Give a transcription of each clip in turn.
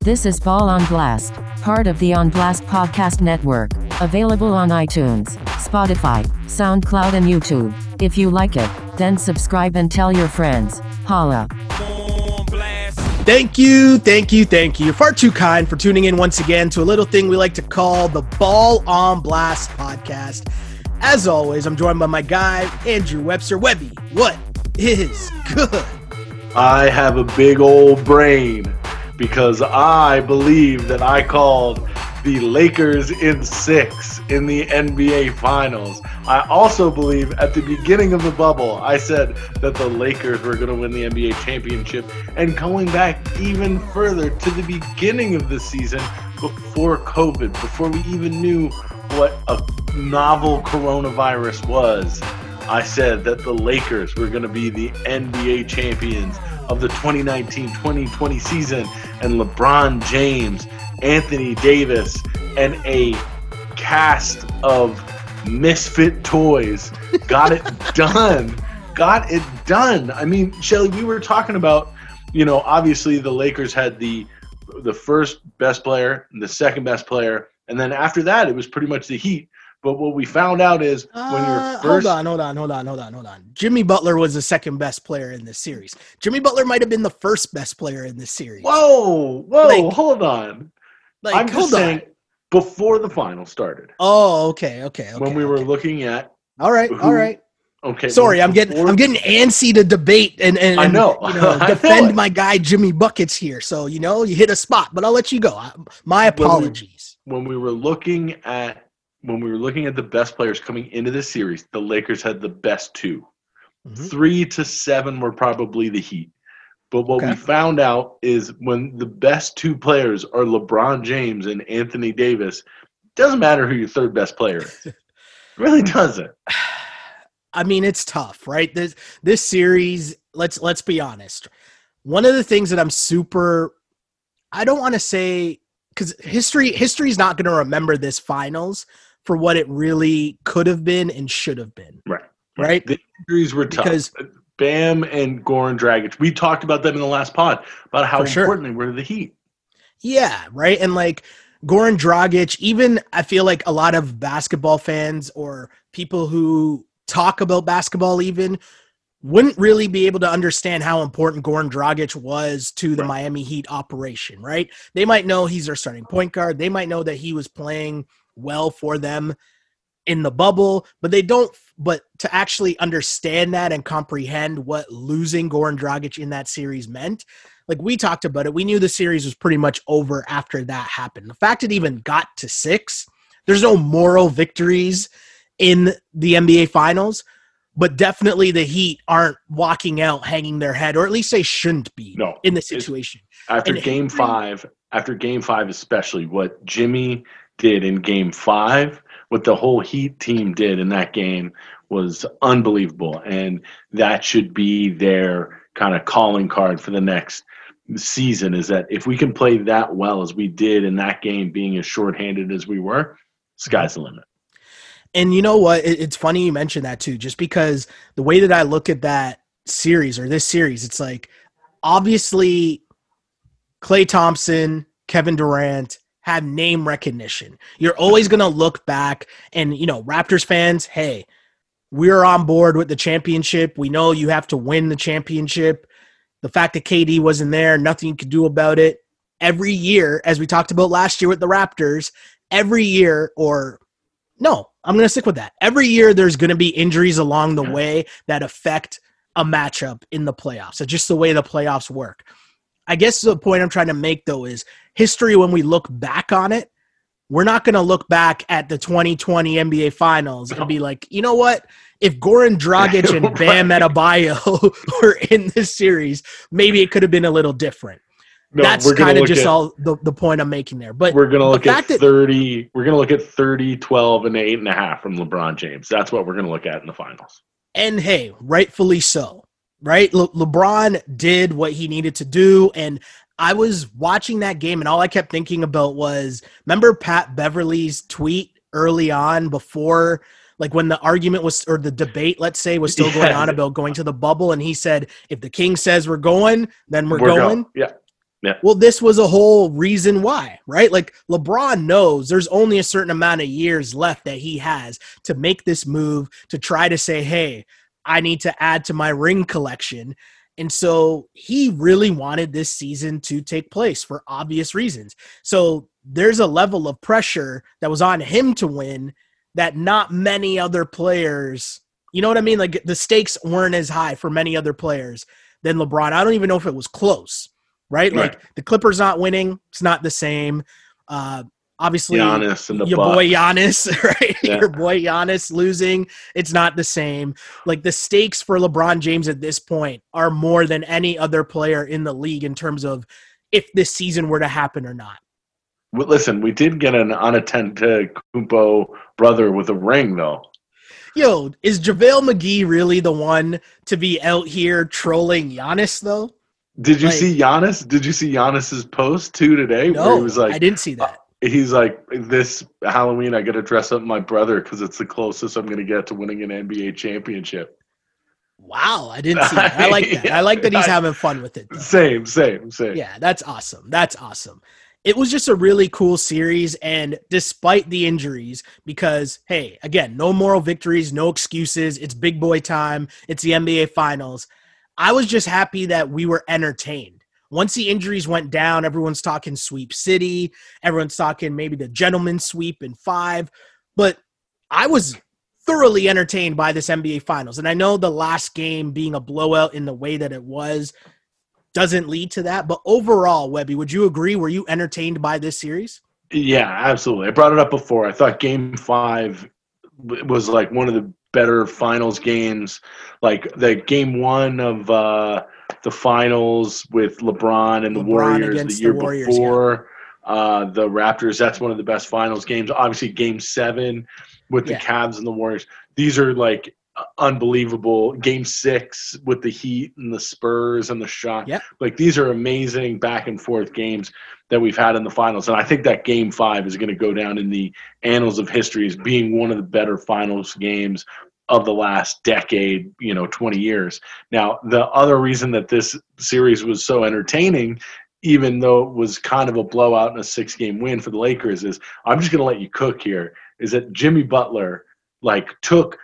This is Ball on Blast, part of the On Blast Podcast Network, available on iTunes, Spotify, SoundCloud, and YouTube. If you like it, then subscribe and tell your friends. Holla. Thank you, thank you, thank you. You're far too kind for tuning in once again to a little thing we like to call the Ball on Blast podcast. As always, I'm joined by my guy, Andrew Webster. Webby, what is good? I have a big old brain because I believe that I called the Lakers in six in the NBA Finals. I also believe at the beginning of the bubble, I said that the Lakers were going to win the NBA championship. And going back even further to the beginning of the season, before COVID, before we even knew what a novel coronavirus was, I said that the Lakers were going to be the NBA champions of the 2019 2020 season, and LeBron James, Anthony Davis, and a cast of misfit toys got it done. Got it done. I mean, Shelly, we were talking about, you know, obviously the Lakers had the the first best player, the second best player, and then after that it was pretty much the Heat. But what we found out is when you're Uh, first hold on, hold on, hold on, hold on, hold on. Jimmy Butler was the second best player in this series. Jimmy Butler might have been the first best player in this series. Whoa, whoa, Like- hold on. Like, I'm just on. saying before the final started, Oh, okay, okay, okay. when we were looking at all right, who- all right. okay. Sorry, well, I'm getting I'm getting antsy to debate and and, I know. you know I know defend my guy Jimmy buckets here. So you know you hit a spot, but I'll let you go. I, my When we- apologies. when we were looking at when we were looking at the best players coming into this series, the Lakers had the best 2 Mhm. Three to seven were probably the Heat. But what we found out is when the best two players are LeBron James and Anthony Davis, doesn't matter who your third best player is. It really doesn't. I mean, it's tough, right? This this series, let's let's be honest. One of the things that I'm super I don't want to say cuz history history's not going to remember this finals for what it really could have been and should have been, Right. right? The injuries were tough. Because- Bam and Goran Dragic, we talked about them in the last pod about how For sure. important they were to the Heat. Yeah, right. And like Goran Dragic, even I feel like a lot of basketball fans or people who talk about basketball even wouldn't really be able to understand how important Goran Dragic was to the Right. Miami Heat operation, right? They might know he's their starting point guard. They might know that he was playing well for them in the bubble, but they don't but to actually understand that and comprehend what losing Goran Dragic in that series meant, like we talked about it, we knew the series was pretty much over after that happened. The fact it even got to six, there's no moral victories in the NBA finals, but definitely the Heat aren't walking out hanging their head, or at least they shouldn't be No, in the situation. after And game five, after game five, especially what Jimmy did in game five, what the whole Heat team did in that game was unbelievable. And that should be their kind of calling card for the next season is that if we can play that well as we did in that game, being as shorthanded as we were, sky's the limit. And you know what? It's funny you mentioned that too, just because the way that I look at that series or this series, it's like obviously Klay Thompson, Kevin Durant have name recognition. You're always going to look back and, you know, Raptors fans, hey, we're on board with the championship. We know you have to win the championship. The fact that KD wasn't there, nothing you could do about it. Every year, as we talked about last year with the Raptors, every year, or no, I'm going to stick with that. Every year, there's going to be injuries along the way that affect a matchup in the playoffs. It's just the way the playoffs work. I guess the point I'm trying to make, though, is history, when we look back on it, we're not going to look back at the 2020 NBA Finals and be like, you know what? If Goran Dragic and Bam Adebayo were in this series, maybe it could have been a little different. No, That's kind of just at- all the, the point I'm making there. But We're gonna look at fact that- 30. We're gonna look at 30, 12, and eight and a half from LeBron James. That's what we're gonna look at in the finals. and hey, rightfully so, right? Le- LeBron did what he needed to do, and I was watching that game, and all I kept thinking about was remember Pat Beverley's tweet early on before. Like when the argument was, or the debate, let's say, was still going Yeah. on about going to the bubble, and he said, "If the king says we're going, then we're, We're going." go- Yeah. Yeah. Well, this was a whole reason why, right? Like LeBron knows there's only a certain amount of years left that he has to make this move to try to say, hey, I need to add to my ring collection. And so he really wanted this season to take place for obvious reasons. So there's a level of pressure that was on him to win that not many other players, you know what I mean? Like the stakes weren't as high for many other players than LeBron. I don't even know if it was close, right? Right. Like the Clippers not winning, it's not the same. Uh, obviously, Giannis your boy Giannis, right? Yeah. Your boy Giannis losing, it's not the same. Like the stakes for LeBron James at this point are more than any other player in the league in terms of if this season were to happen or not. Well, Listen, we did get an unattended Kumpo brother with a ring, though. Yo, is JaVale McGee really the one to be out here trolling Giannis though? Did you Like- see Giannis? Did you see Giannis's post too today? where No, he was like, I didn't see that. He's like, this Halloween, I got to dress up my brother because it's the closest I'm going to get to winning an NBA championship. Wow, I didn't see that. I like that. I like that he's having fun with it. Though. Same, same, same. Yeah, that's awesome. That's awesome. It was just a really cool series, and despite the injuries, because hey, again, no moral victories, no excuses. It's big boy time. It's the NBA Finals. I was just happy that we were entertained. Once the injuries went down, everyone's talking sweep city. Everyone's talking maybe the gentleman sweep in five. But I was thoroughly entertained by this NBA Finals. And I know the last game being a blowout in the way that it was doesn't lead to that. But overall, Webby, would you agree? Were you entertained by this series? Yeah, absolutely. I brought it up before. I thought Game Five was like one of the better finals games. Like the Game One of uh, the finals with LeBron and the LeBron Warriors the against the year Warriors, before. Uh, the Raptors. That's one of the best finals games. Obviously, Game Seven with Yeah. the Cavs and the Warriors. These are like unbelievable. Game Six with the Heat and the Spurs and the shot. Yep. Like these are amazing back and forth games that we've had in the finals. And I think that game five is going to go down in the annals of history as being one of the better finals games of the last decade, you know, 20 years. Now, the other reason that this series was so entertaining, even though it was kind of a blowout and a six game win for the Lakers, is I'm just going to let you cook here, is that Jimmy Butler, like, took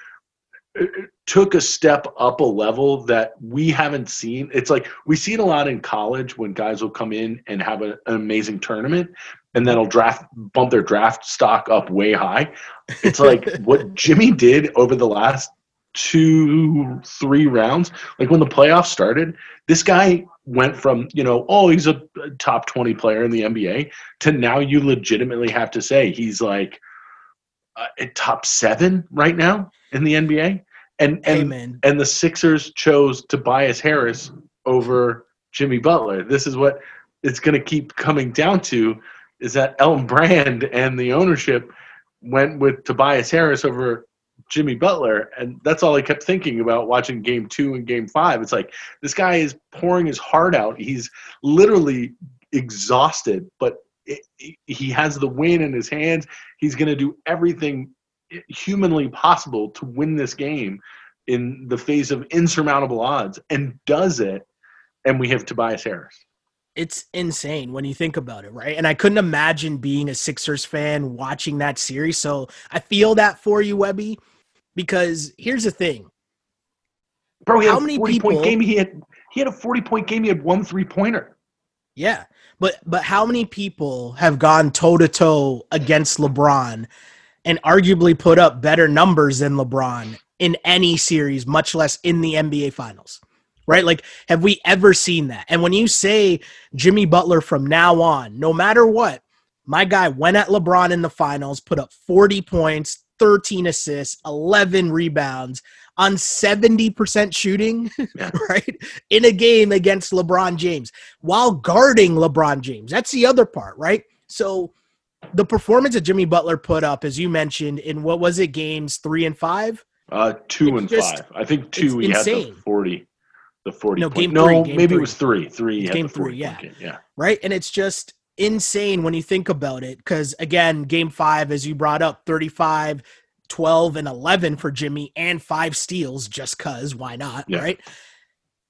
took a step up a level that we haven't seen. It's like we see it a lot in college when guys will come in and have a, an amazing tournament and then will draft bump their draft stock up way high. It's like what Jimmy did over the last two, three rounds. Like when the playoffs started, this guy went from, you know, oh, he's a top 20 player in the NBA to now you legitimately have to say he's like uh, at top seven right now in the NBA. And, and man. and the Sixers chose Tobias Harris over Jimmy Butler. This is what it's going to keep coming down to is that Elton Brand and the ownership went with Tobias Harris over Jimmy Butler, and that's all I kept thinking about watching Game Two and Game Five. It's like this guy is pouring his heart out. He's literally exhausted, but it, he has the win in his hands. He's going to do everything humanly possible to win this game in the face of insurmountable odds, and does it. And we have Tobias Harris. It's insane when you think about it, right? And I couldn't imagine being a Sixers fan watching that series. So I feel that for you, Webby, because here's the thing. Bro, he How had a many 40 point people- game. He had he had a 40 point game. He had one three pointer. Yeah. But but how many people have gone toe to toe against LeBron and arguably put up better numbers than LeBron in any series, much less in the NBA finals? Right? Like, have we ever seen that? And when you say Jimmy Butler from now on, no matter what, my guy went at LeBron in the finals, put up 40 points, 13 assists, 11 rebounds on 70% shooting, Yeah. right? In a game against LeBron James while guarding LeBron James. That's the other part, right? So the performance that Jimmy Butler put up, as you mentioned, in what was it, games three and five? Uh, two It's and just- five. I think two. He had insane. the 40. The 40 No, point- game no, three, game maybe three. it was three. Three. had game three, yeah. game, Yeah. right? And it's just insane when you think about it. Because again, game five, as you brought up, 35, 12, and 11 for Jimmy and five steals, just because why not, Yeah. right?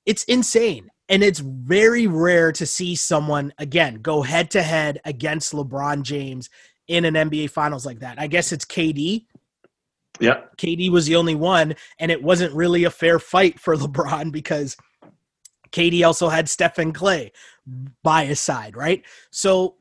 It's insane. And it's very rare to see someone again go head to head against LeBron James in an NBA finals like that. I guess it's KD. Yeah. KD was the only one, and it wasn't really a fair fight for LeBron because KD also had Stephen Klay by his side, right? So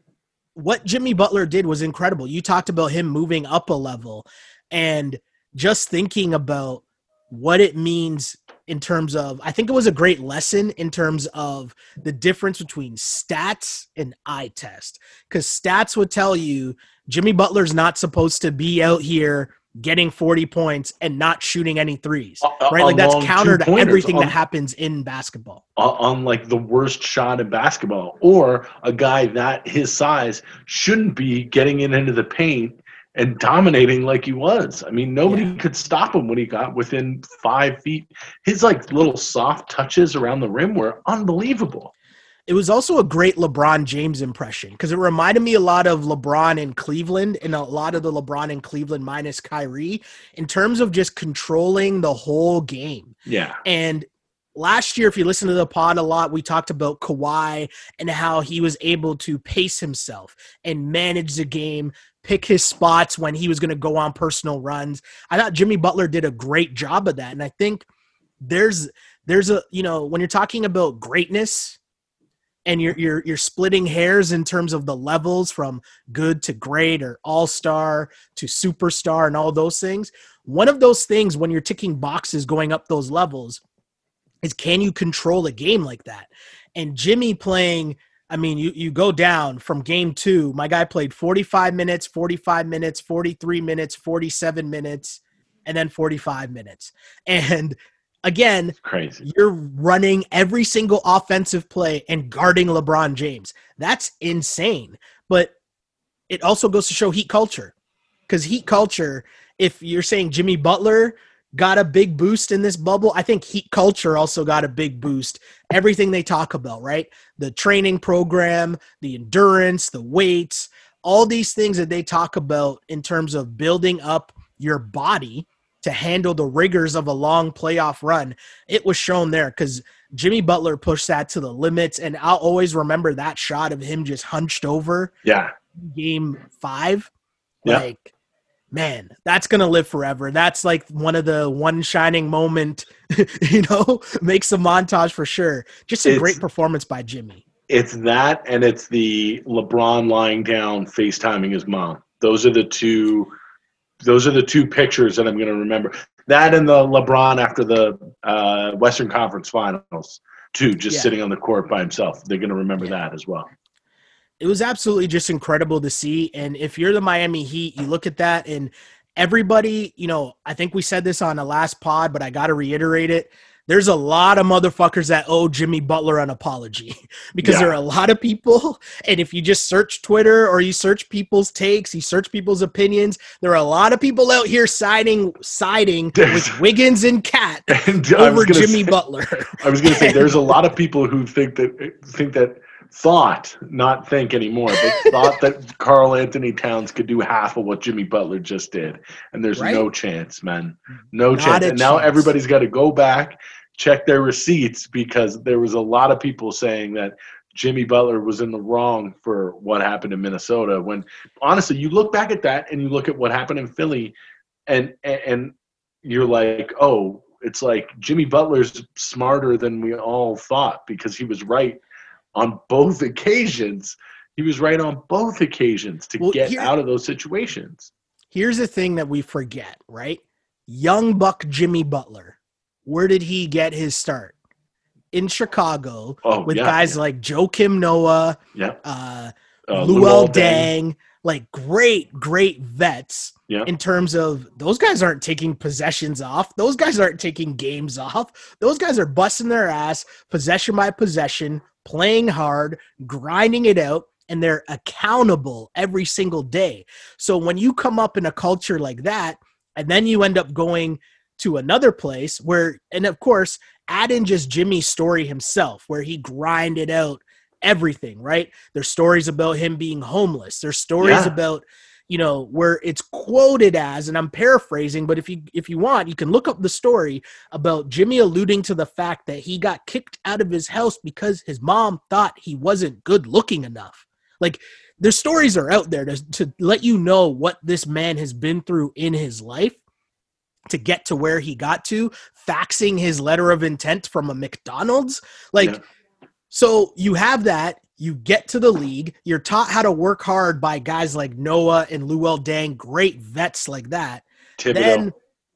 what Jimmy Butler did was incredible. You talked about him moving up a level and just thinking about what it means in terms of I think it was a great lesson in terms of the difference between stats and eye test cuz stats would tell you Jimmy Butler's not supposed to be out here getting 40 points and not shooting any threes, Uh, right? Like that's counter to everything on- that happens in basketball. on, on like the worst shot in basketball, or a guy that his size shouldn't be getting in into the paint and dominating like he was. I mean, nobody Yeah. could stop him when he got within five feet. His like little soft touches around the rim were unbelievable. It was also a great LeBron James impression because it reminded me a lot of LeBron in Cleveland and a lot of the LeBron in Cleveland minus Kyrie in terms of just controlling the whole game. Yeah, And last year, if you listen to the pod a lot, we talked about Kawhi and how he was able to pace himself and manage the game, pick his spots when he was going to go on personal runs. I thought Jimmy Butler did a great job of that. And I think there's there's a you know when you're talking about greatness and you're you're you're splitting hairs in terms of the levels from good to great or all-star to superstar and all those things. One of those things when you're ticking boxes going up those levels is can you control a game like that? And jimmy playing i mean you you go down from game 2 my guy played 45 minutes 45 minutes 43 minutes 47 minutes and then 45 minutes. And again crazy. you're running every single offensive play and guarding LeBron James. That's insane. But it also goes to show heat culture. Because heat culture, if you're saying Jimmy Butler got a big boost in this bubble, I think heat culture also got a big boost. Everything they talk about, right? The training program, the endurance, the weights, all these things that they talk about in terms of building up your body to handle the rigors of a long playoff run, it was shown there because Jimmy Butler pushed that to the limits. And I'll always remember that shot of him just hunched over Yeah, game five. Yeah. Like, man, that's gonna live forever. That's like one of the one shining moment, you know, makes a montage for sure. Just a It's- great performance by Jimmy. it's that, and it's the LeBron lying down, FaceTiming his mom. Those are the two. Those are the two pictures that I'm going to remember. That and the LeBron after the uh, Western Conference Finals, too, just Yeah. sitting on the court by himself. They're going to remember Yeah. that as well. it was absolutely just incredible to see. And if you're the Miami Heat, you look at that and everybody, you know, I think we said this on the last pod, but I got to reiterate it. There's a lot of motherfuckers that owe Jimmy Butler an apology because Yeah. there are a lot of people. And if you just search Twitter or you search people's takes, you search people's opinions, there are a lot of people out here siding siding with Wiggins and Cat And over Jimmy say- Butler. I was going to say there's a lot of people who think that think that thought, not think anymore, but thought that Karl-Anthony Towns could do half of what Jimmy Butler just did, and there's Right? no chance, man, mm-hmm. no Not chance. And now everybody's got to go back, check their receipts because there was a lot of people saying that. Jimmy Butler was in the wrong for what happened in Minnesota. When honestly, you look back at that and you look at what happened in Philly, and and you're like, oh, it's like Jimmy Butler's smarter than we all thought because he was right on both occasions. He was right on both occasions to Well, get here- out of those situations. Here's the thing that we forget, right? Young buck Jimmy Butler. Where did he get his start? In Chicago Oh, with yeah, guys yeah, like Joakim Noah, yeah. uh, Uh, Luol Deng. Deng, like great, great vets Yeah. in terms of those guys aren't taking possessions off. Those guys aren't taking games off. Those guys are busting their ass possession by possession, playing hard, grinding it out, and they're accountable every single day. So when you come up in a culture like that, and then you end up going to another place where, and of course, add in just Jimmy's story himself, where he grinded out everything, right? There's stories about him being homeless. There's stories Yeah. about, you know where it's quoted as and i'm paraphrasing but if you if you want you can look up the story about jimmy alluding to the fact that he got kicked out of his house because his mom thought he wasn't good looking enough like the stories are out there to, to let you know what this man has been through in his life to get to where he got to faxing his letter of intent from a mcdonald's like yeah. so you have that you get to the league. You're taught how to work hard by guys like Noah and Luol Deng, great vets like that. Thibodeau. Then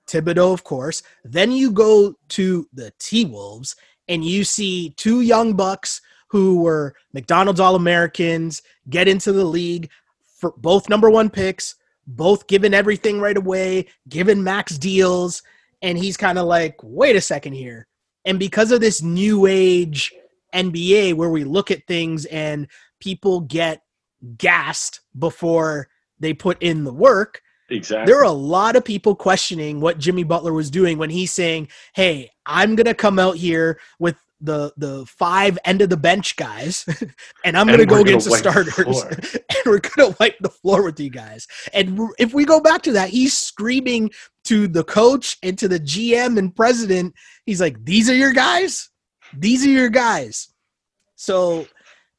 Thibodeau, of course. Then you go to the T Wolves and you see two young bucks who were McDonald's All Americans get into the league for both number one picks, both given everything right away, given max deals. And he's kind of like, wait a second here. And because of this new age NBA where we look at things and people get gassed before they put in the work. Exactly. There are a lot of people questioning what Jimmy Butler was doing when he's saying, "Hey, I'm going to come out here with the the five end of the bench guys, and I'm going to go against the starters, the and we're going to wipe the floor with you guys." And if we go back to that, he's screaming to the coach and to the GM and president. He's like, "These are your guys." These are your guys. So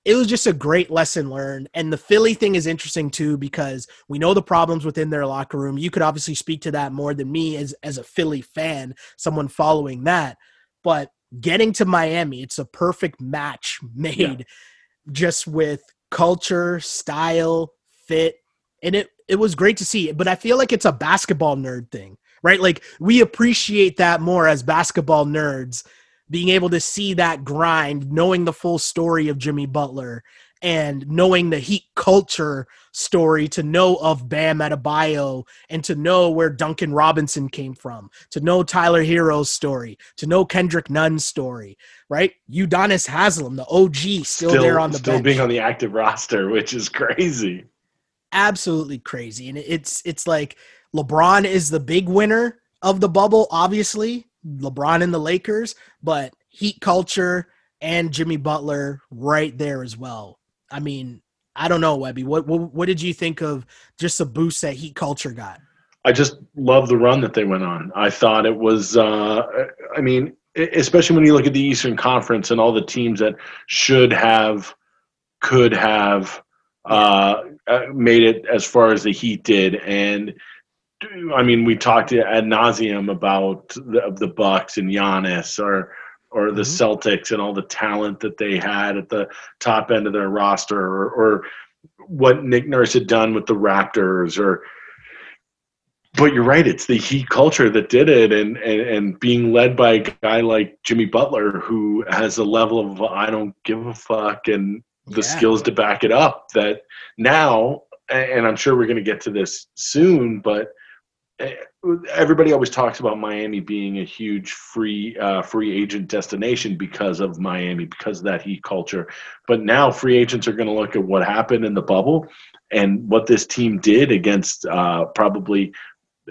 it was just a great lesson learned. And the Philly thing is interesting too because we know the problems within their locker room. You could obviously speak to that more than me as as a Philly fan, someone following that. But getting to Miami, it's a perfect match made yeah. just with culture, style, fit, and it it was great to see. But I feel like it's a basketball nerd thing, right? Like we appreciate that more as basketball nerds being able to see that grind, knowing the full story of Jimmy Butler and knowing the Heat culture story to know of Bam Adebayo and to know where Duncan Robinson came from, to know Tyler Herro's story, to know Kendrick Nunn's story, right? Udonis Haslem, the OG, still, still there on the still bench. being on the active roster, which is crazy. Absolutely crazy. And it's it's like LeBron is the big winner of the bubble, obviously, LeBron and the Lakers, but Heat culture and Jimmy Butler right there as well. I mean, I don't know, Webby. What, what what did you think of just the boost that Heat culture got? I just love the run that they went on. I thought it was. Uh, I mean, especially when you look at the Eastern Conference and all the teams that should have, could have uh, uh made it as far as the Heat did, and I mean, we talked ad nauseum about the, the Bucks and Giannis, or or the mm-hmm. Celtics and all the talent that they had at the top end of their roster, or, or what Nick Nurse had done with the Raptors, or. But you're right; it's the Heat culture that did it, and, and and being led by a guy like Jimmy Butler, who has a level of I don't give a fuck and the yeah. skills to back it up. That now, and I'm sure we're going to get to this soon, but everybody always talks about Miami being a huge free uh, free agent destination because of Miami, because of that heat culture. But now free agents are going to look at what happened in the bubble and what this team did against uh, probably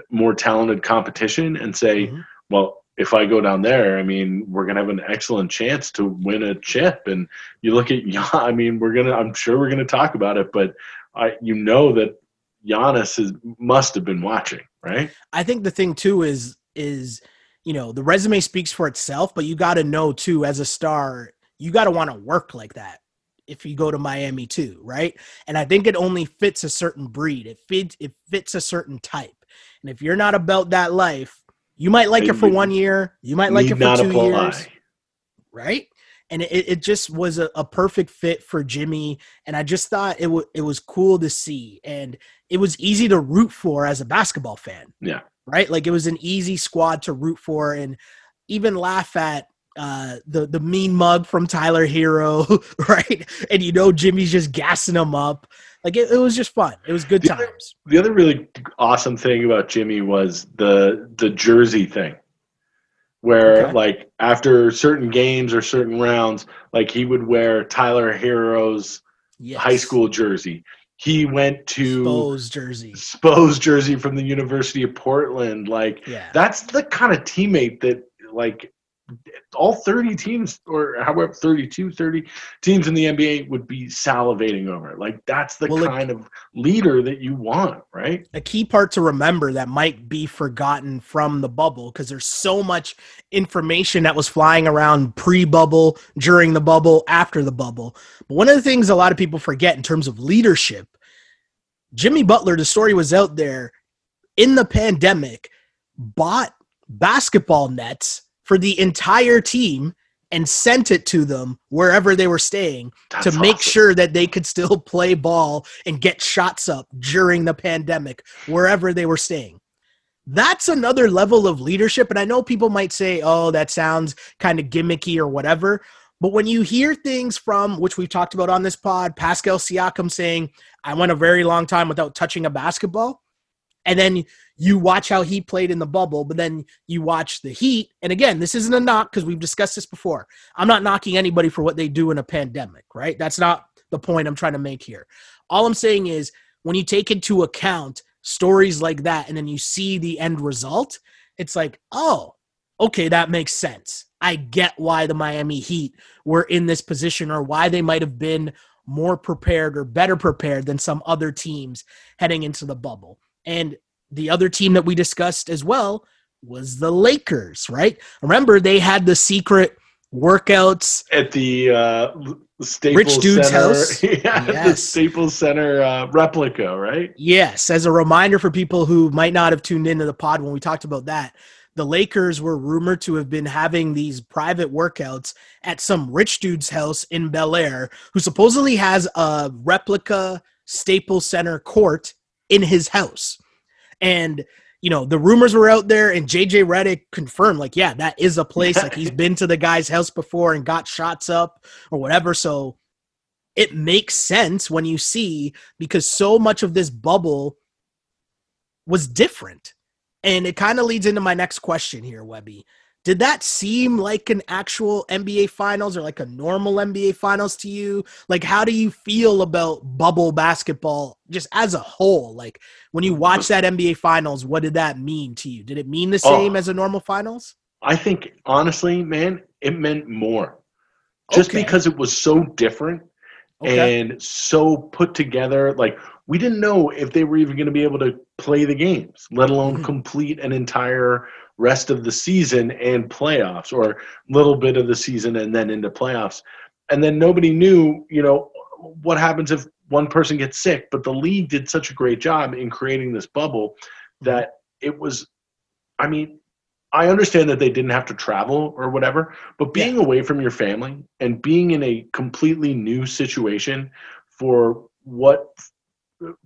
more talented competition and say, mm-hmm. well, if I go down there, I mean, we're gonna have an excellent chance to win a chip. And you look at, I mean, we're gonna, I'm sure we're gonna talk about it, but I, you know that Giannis is, must have been watching right? I think the thing too is is you know the resume speaks for itself, but you got to know too as a star, you got to want to work like that if you go to Miami too, right? And I think it only fits a certain breed. It fits it fits a certain type. And if you're not about that life, you might like it for one year, you might like it for two apply. years, right? And it, it just was a, a perfect fit for Jimmy. And I just thought it, w- it was cool to see. And it was easy to root for as a basketball fan. Yeah. Right? Like it was an easy squad to root for and even laugh at uh the the mean mug from Tyler Herro, right? And you know Jimmy's just gassing him up. Like it, it was just fun. It was good the times. Other, the other really awesome thing about Jimmy was the the jersey thing. Where okay. like after certain games or certain rounds, like he would wear Tyler Herro's yes. high school jersey he went to Spo's jersey. Spo's jersey from the University of Portland. Like yeah. that's the kind of teammate that like all 30 teams or however 32 30 teams in the nba would be salivating over it. Like that's the well, kind of leader that you want right? A key part to remember that might be forgotten from the bubble because there's so much information that was flying around pre-bubble during the bubble after the bubble. But one of the things a lot of people forget in terms of leadership jimmy butler the story was out there in the pandemic bought basketball nets for the entire team and sent it to them wherever they were staying That's to make awesome. sure that they could still play ball and get shots up during the pandemic wherever they were staying. That's another level of leadership. And I know people might say, oh, that sounds kind of gimmicky or whatever. But when you hear things from, which we've talked about on this pod, Pascal Siakam saying, I went a very long time without touching a basketball, and then you watch how he played in the bubble, but then you watch the Heat. And again, this isn't a knock because we've discussed this before. I'm not knocking anybody for what they do in a pandemic, right? That's not the point I'm trying to make here. All I'm saying is when you take into account stories like that and then you see the end result, it's like, oh, okay, that makes sense. I get why the Miami Heat were in this position or why they might have been more prepared or better prepared than some other teams heading into the bubble. And the other team that we discussed as well was the Lakers, right? Remember, they had the secret workouts at the uh, Staples Rich Dude's Center. house. yeah, yes. the Staples Center uh, replica, right? Yes. As a reminder for people who might not have tuned into the pod when we talked about that, the Lakers were rumored to have been having these private workouts at some rich dude's house in Bel Air, who supposedly has a replica Staples Center court in his house. And you know, the rumors were out there, and JJ Redick confirmed, like, yeah, that is a place. like, he's been to the guy's house before and got shots up or whatever. So it makes sense when you see because so much of this bubble was different. And it kind of leads into my next question here, Webby. Did that seem like an actual NBA finals or like a normal NBA finals to you? Like, how do you feel about bubble basketball just as a whole? Like, when you watch that NBA finals, what did that mean to you? Did it mean the same oh, as a normal finals? I think, honestly, man, it meant more. Just okay. because it was so different okay. and so put together. Like, we didn't know if they were even going to be able to play the games, let alone mm-hmm. complete an entire rest of the season and playoffs or a little bit of the season and then into playoffs. And then nobody knew, you know, what happens if one person gets sick. But the league did such a great job in creating this bubble that it was, I mean, I understand that they didn't have to travel or whatever, but being yeah. away from your family and being in a completely new situation for what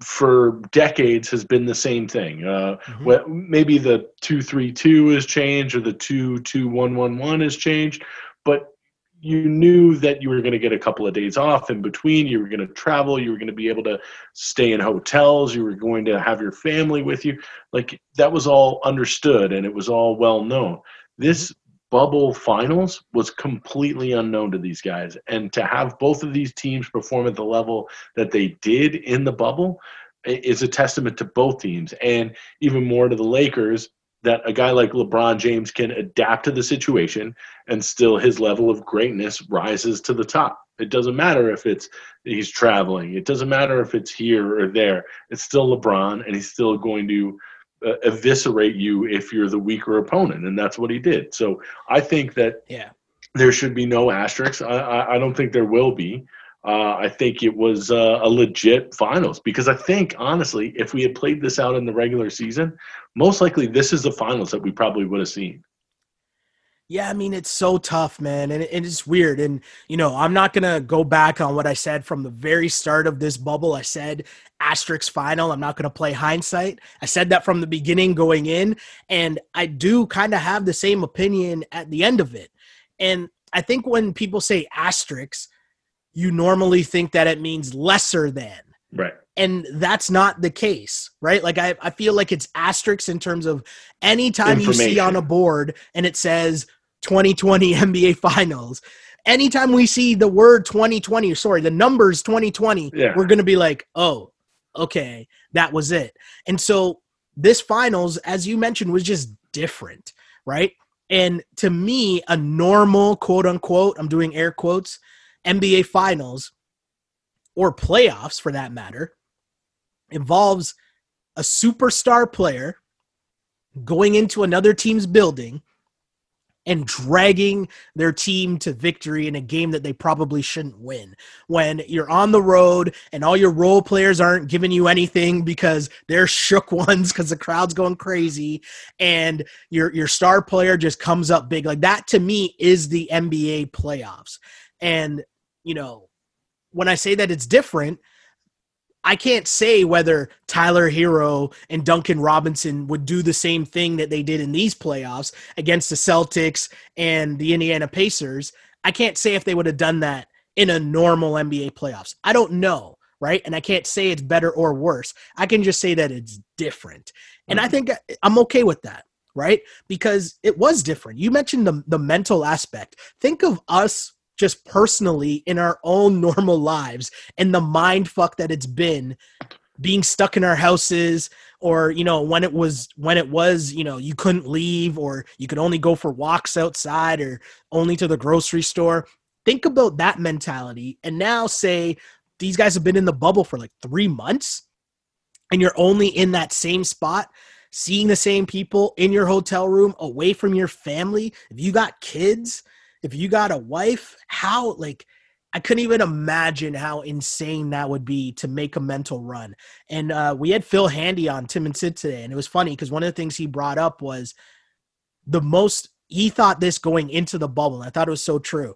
for decades has been the same thing. Uh, mm-hmm. maybe the two three two has changed or the two two one one one has changed, but you knew that you were going to get a couple of days off in between. You were going to travel. You were going to be able to stay in hotels. You were going to have your family with you. Like that was all understood and it was all well known. This bubble finals was completely unknown to these guys. And to have both of these teams perform at the level that they did in the bubble is a testament to both teams and even more to the Lakers that a guy like LeBron James can adapt to the situation and still his level of greatness rises to the top. It doesn't matter if it's he's traveling. It doesn't matter if it's here or there. It's still LeBron and he's still going to uh, eviscerate you if you're the weaker opponent, and that's what he did. So I think that yeah, there should be no asterisks. I, I, I don't think there will be. Uh, I think it was uh, a legit finals because I think honestly, if we had played this out in the regular season, most likely this is the finals that we probably would have seen. Yeah, I mean it's so tough, man, and, it's weird. And you know, I'm not gonna go back on what I said from the very start of this bubble. I said asterisk final. I'm not gonna play hindsight. I said that from the beginning going in, and I do kind of have the same opinion at the end of it. And I think when people say asterisks, you normally think that it means lesser than. Right. And that's not the case, right? Like I, I feel like it's asterisks in terms of anytime you see on a board and it says 2020 NBA Finals. Anytime we see the word 2020, sorry, the numbers 2020, yeah. we're going to be like, oh, okay, that was it. And so this finals, as you mentioned, was just different, right? And to me, a normal quote unquote, I'm doing air quotes, NBA finals or playoffs for that matter involves a superstar player going into another team's building and dragging their team to victory in a game that they probably shouldn't win. When you're on the road and all your role players aren't giving you anything because they're shook ones because the crowd's going crazy and your your star player just comes up big. Like that to me is the NBA playoffs. And you know, when I say that it's different, I can't say whether Tyler Herro and Duncan Robinson would do the same thing that they did in these playoffs against the Celtics and the Indiana Pacers. I can't say if they would have done that in a normal NBA playoffs. I don't know, right? And I can't say it's better or worse. I can just say that it's different. And I mm-hmm. think I'm okay with that, right? Because it was different. You mentioned the the mental aspect. Think of us just personally in our own normal lives and the mind fuck that it's been being stuck in our houses or you know when it was when it was you know you couldn't leave or you could only go for walks outside or only to the grocery store. Think about that mentality and now say these guys have been in the bubble for like 3 months and you're only in that same spot seeing the same people in your hotel room away from your family. If you got kids if you got a wife, how like I couldn't even imagine how insane that would be to make a mental run. And uh, we had Phil Handy on Tim and Sid today, and it was funny because one of the things he brought up was the most he thought this going into the bubble. And I thought it was so true.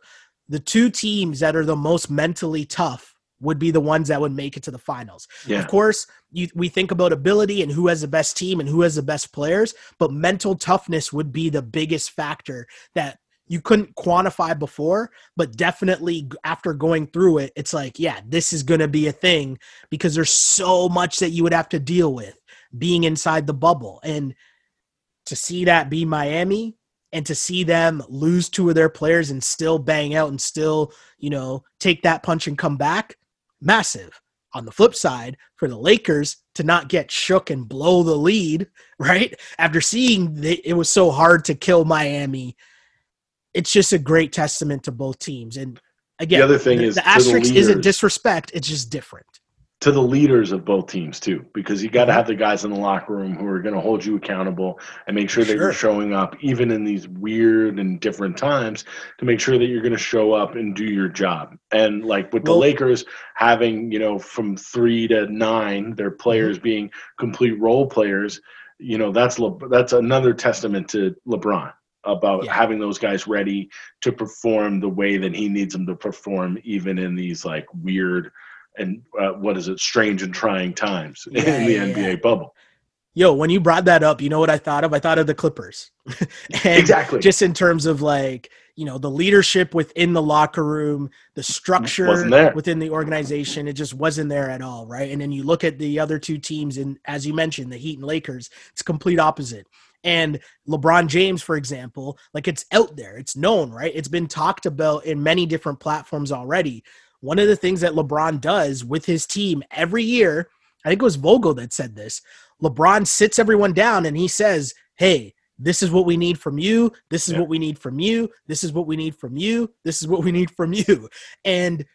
The two teams that are the most mentally tough would be the ones that would make it to the finals. Yeah. Of course, you, we think about ability and who has the best team and who has the best players, but mental toughness would be the biggest factor that you couldn't quantify before, but definitely after going through it, it's like, yeah, this is going to be a thing because there's so much that you would have to deal with being inside the bubble. And to see that be Miami and to see them lose two of their players and still bang out and still, you know, take that punch and come back, massive. On the flip side, for the Lakers to not get shook and blow the lead, right? After seeing that it was so hard to kill Miami it's just a great testament to both teams. And again, the other thing the, is the asterisk the isn't disrespect; it's just different. To the leaders of both teams too, because you got to mm-hmm. have the guys in the locker room who are going to hold you accountable and make sure that sure. you're showing up, even in these weird and different times, to make sure that you're going to show up and do your job. And like with well, the Lakers having, you know, from three to nine, their players mm-hmm. being complete role players, you know, that's Le- that's another testament to LeBron about yeah. having those guys ready to perform the way that he needs them to perform, even in these like weird and uh, what is it, strange and trying times yeah, in the yeah, NBA bubble. Yo, when you brought that up, you know what I thought of? I thought of the Clippers. exactly. Just in terms of like, you know, the leadership within the locker room, the structure within the organization, it just wasn't there at all, right? And then you look at the other two teams, and as you mentioned, the Heat and Lakers, it's complete opposite. And LeBron James, for example, like it's out there, it's known, right? It's been talked about in many different platforms already. One of the things that LeBron does with his team every year, I think it was Vogel that said this. LeBron sits everyone down and he says, Hey, this is what we need from you. This is yeah. what we need from you. This is what we need from you. This is what we need from you. And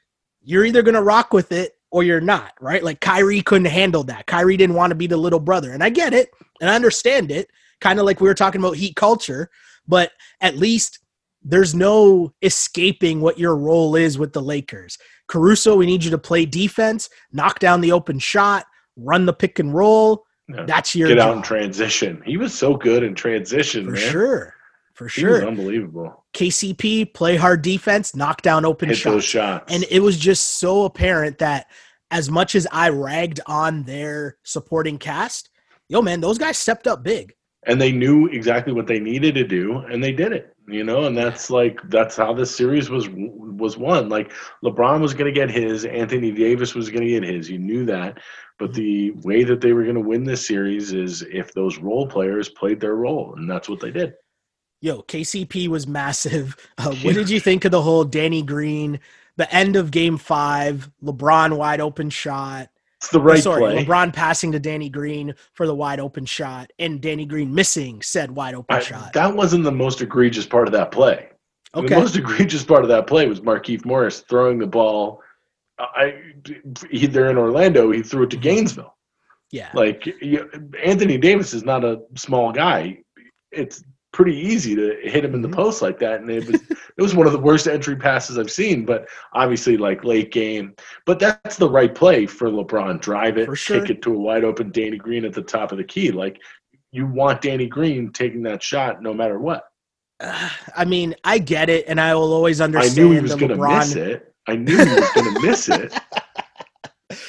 you're either going to rock with it or you're not, right? Like Kyrie couldn't handle that. Kyrie didn't want to be the little brother. And I get it and I understand it kind of like we were talking about heat culture, but at least there's no escaping what your role is with the Lakers. Caruso, we need you to play defense, knock down the open shot, run the pick and roll. Yeah. That's your get job. out in transition. He was so good in transition, for man. sure, for sure, unbelievable. KCP play hard defense, knock down open Hit shots. Shots, and it was just so apparent that as much as I ragged on their supporting cast, yo man, those guys stepped up big and they knew exactly what they needed to do and they did it you know? And that's like that's how this series was was won. Like lebron was going to get his anthony davis was going to get his you knew that. But the way that they were going to win this series is if those role players played their role and that's what they did. Yo kcp was massive. Uh, what did you think of the whole danny green the end of game five lebron wide open shot It's the right oh, Sorry, play. LeBron passing to Danny Green for the wide open shot, and Danny Green missing said wide open I- shot. that wasn't the most egregious part of that play. Okay. The Okay, most egregious part of that play was Markieff Morris throwing the ball. Uh, I either in Orlando, he threw it to Gainesville. yeah, Like Anthony Davis is not a small guy. It's pretty easy to hit him in the Mhm. post like that, and it was it was one of the worst entry passes I've seen. But obviously, like late game. But that's the right play for LeBron. Drive it, sure. kick it to a wide open Danny Green at the top of the key. Like you want Danny Green taking that shot no matter what. I mean, I get it, and I will always understand. I knew he was going to LeBron. miss it. I knew he was going to miss it.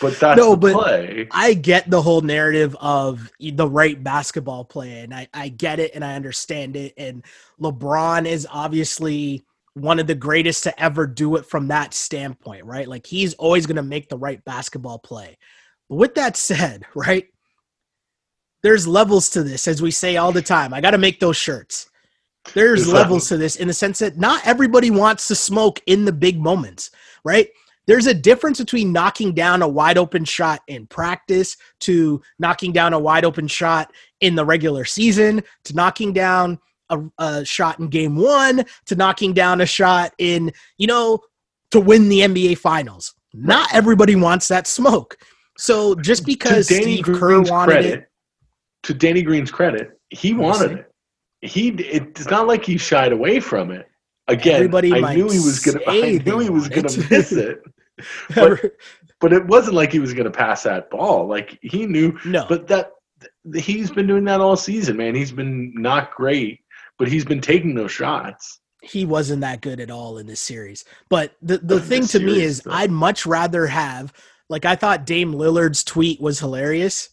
But that's No, but- play. I get the whole narrative of the right basketball play, and I, I get it and I understand it. And LeBron is obviously one of the greatest to ever do it from that standpoint, right? Like he's always going to make the right basketball play. But with that said, right, there's levels to this, as we say all the time. I got to make those shirts. There's There's levels to this in the sense that not everybody wants to smoke in the big moments, right? There's a difference between knocking down a wide open shot in practice to knocking down a wide open shot in the regular season to knocking down a, a shot in game one to knocking down a shot in, you know, to win the NBA finals. Not everybody wants that smoke. So just because to Danny Steve Kerr Green's wanted credit, it, to Danny Green's credit, he wanted it. He it's not like he shied away from it. Again, Everybody I knew he was gonna. I knew he was gonna miss it, but- but it wasn't like he was gonna pass that ball. Like he knew. no. But that he's been doing that all season, man. He's been not great, but he's been taking those shots. he wasn't that good at all in this series. But the the In thing to me is though. I'd much rather have like I thought Dame Lillard's tweet was hilarious.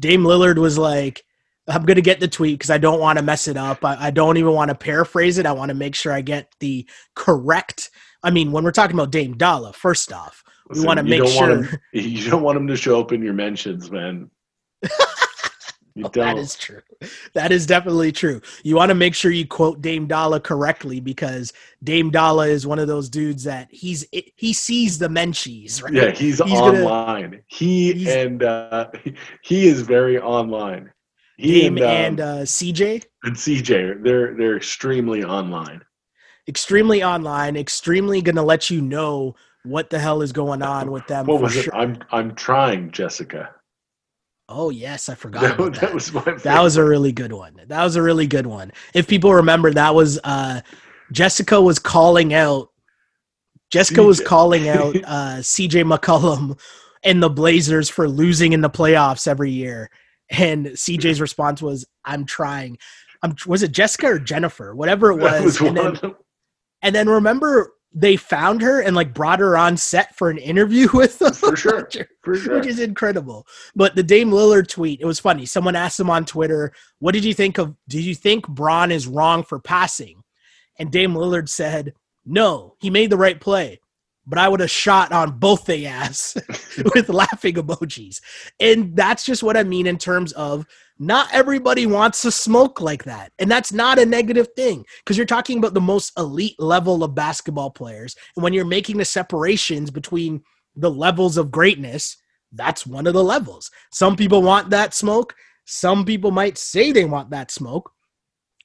Dame Lillard was like, I'm gonna get the tweet because I don't want to mess it up. I, I don't even want to paraphrase it. I want to make sure I get the correct. I mean, when we're talking about Dame Dolla, first off, we want to make sure him, you don't want him to show up in your mentions, man. Don't. that is true. That is definitely true. You want to make sure you quote Dame Dolla correctly because Dame Dolla is one of those dudes that he's he sees the menchies, right? Yeah, he's, He's gonna- online. he he's- and uh, he is very online. He Dame and, um, and uh, CJ, and CJ, they're they're extremely online. Extremely online, extremely gonna let you know what the hell is going on with them. What was sure. it? I'm I'm trying, Jessica. Oh yes, I forgot That, that that. was my That was a really good one. That was a really good one. If people remember, that was uh, Jessica was calling out. Jessica was CJ. calling out uh, CJ McCollum and the Blazers for losing in the playoffs every year, and CJ's response was, "I'm trying." I'm, was it Jessica or Jennifer? Whatever it was. was and, then. And then remember they found her and like brought her on set for an interview with them. For sure. For sure. which is incredible. But the Dame Lillard tweet, it was funny. Someone asked him on Twitter, "What did you think of? Did you think Bron is wrong for passing?" And Dame Lillard said, "No, he made the right play, but I would have shot on both the ass with laughing emojis." And that's just what I mean in terms of not everybody wants to smoke like that. And that's not a negative thing because you're talking about the most elite level of basketball players. And when you're making the separations between the levels of greatness, that's one of the levels. Some people want that smoke. Some people might say they want that smoke.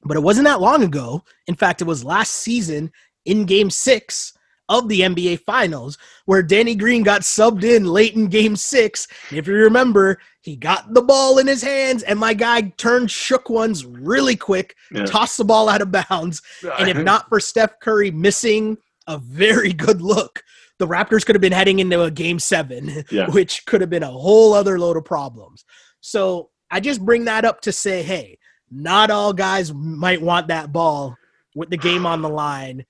But it wasn't that long ago. In fact, it was last season in game six of the NBA Finals where Danny Green got subbed in late in game six. If you remember, he got the ball in his hands, and my guy turned shook ones really quick, Yeah. tossed the ball out of bounds. And if not for Steph Curry missing a very good look, the Raptors could have been heading into a game seven, Yeah. which could have been a whole other load of problems. So I just bring that up to say, hey, not all guys might want that ball with the game on the line,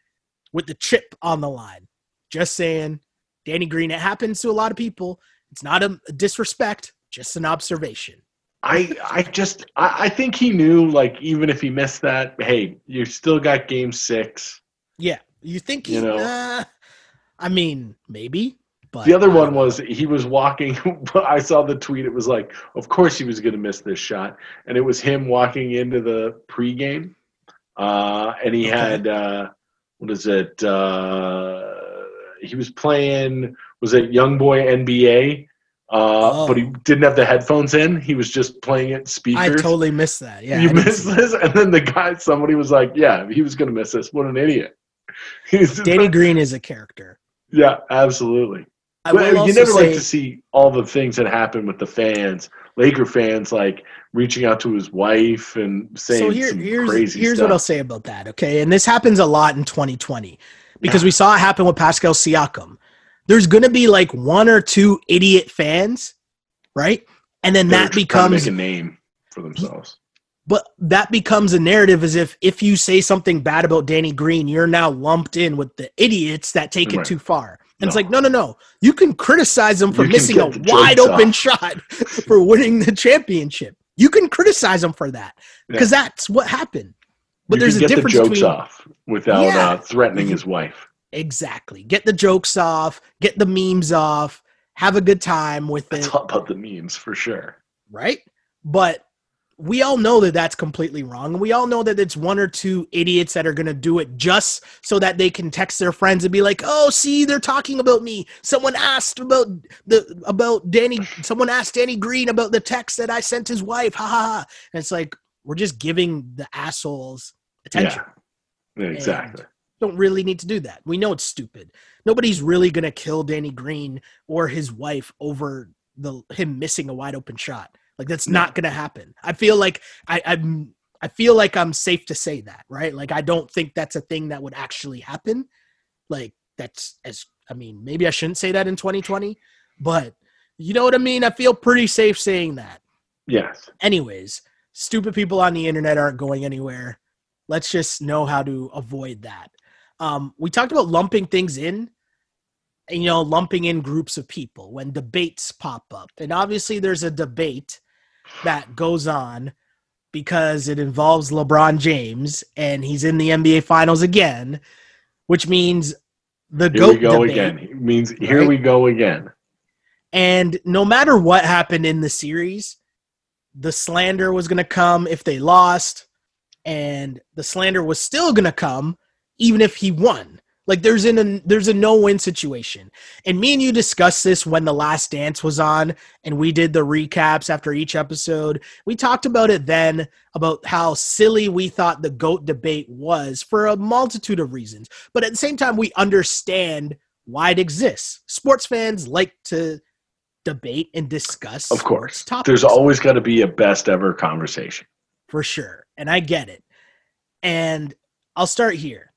with the chip on the line. Just saying, Danny Green, it happens to a lot of people. It's not a disrespect, just an observation. I I just I, I think he knew like even if he missed that, hey, you still got game six. Yeah. You think You he, know. uh, I mean, maybe. But The other one was he was walking. I saw the tweet. It was like, of course he was going to miss this shot, and it was him walking into the pregame, uh, and he Okay. had uh, what is it? Uh, he was playing. Was it Young Boy NBA? Uh, Oh. But he didn't have the headphones in. He was just playing it speakers. I totally missed that. Yeah, you missed this, and then the guy, somebody was like, "Yeah, he was gonna miss this. What an idiot!" Danny Green is a character. yeah, absolutely. I will you never say, like to see all the things that happen with the fans, Laker fans, like reaching out to his wife and saying so here, some here's crazy here's stuff. what I'll say about that. Okay, and this happens a lot in 2020 because we saw it happen with Pascal Siakam. There's going to be like one or two idiot fans, right? And then They're that becomes a name for themselves. but that becomes a narrative as if if you say something bad about Danny Green, you're now lumped in with the idiots that take it too far. And it's like, no, no, no. You can criticize him for You missing a wide open off. shot for winning the championship. You can criticize him for that because that's what happened. But you there's a get difference the jokes between off without Yeah. uh, threatening his wife. exactly get the jokes off, get the memes off, have a good time with It's it, all about the memes for sure. right? But we all know that that's completely wrong. We all know that it's one or two idiots that are going to do it just so that they can text their friends and be like, "Oh, see, they're talking about me. Someone asked about the about Danny. Someone asked Danny Green about the text that I sent his wife. Ha ha ha!" And it's like we're just giving the assholes attention. Yeah, exactly. Don't really need to do that. We know it's stupid. Nobody's really going to kill Danny Green or his wife over the him missing a wide open shot. Like that's No. not going to happen. I feel like I, I'm. I feel like I'm safe to say that, right? Like I don't think that's a thing that would actually happen. Like that's as I mean, maybe I shouldn't say that in 2020, but you know what I mean. I feel pretty safe saying that. Yes. Anyways, stupid people on the internet aren't going anywhere. Let's just know how to avoid that. Um, we talked about lumping things in, and you know, lumping in groups of people when debates pop up. And obviously, there's a debate that goes on because it involves LeBron James, and he's in the NBA Finals again, which means the Here goat we go debate. again. It means here right? we go again. And no matter what happened in the series, the slander was going to come if they lost, and the slander was still going to come even if he won. Like there's in a there's a no win situation. And me and you discussed this when the last dance was on and we did the recaps after each episode. We talked about it then about how silly we thought the goat debate was for a multitude of reasons. But at the same time we understand why it exists. Sports fans like to debate and discuss Of course. topics There's always got to be a best ever conversation. for sure. And I get it. And I'll start here.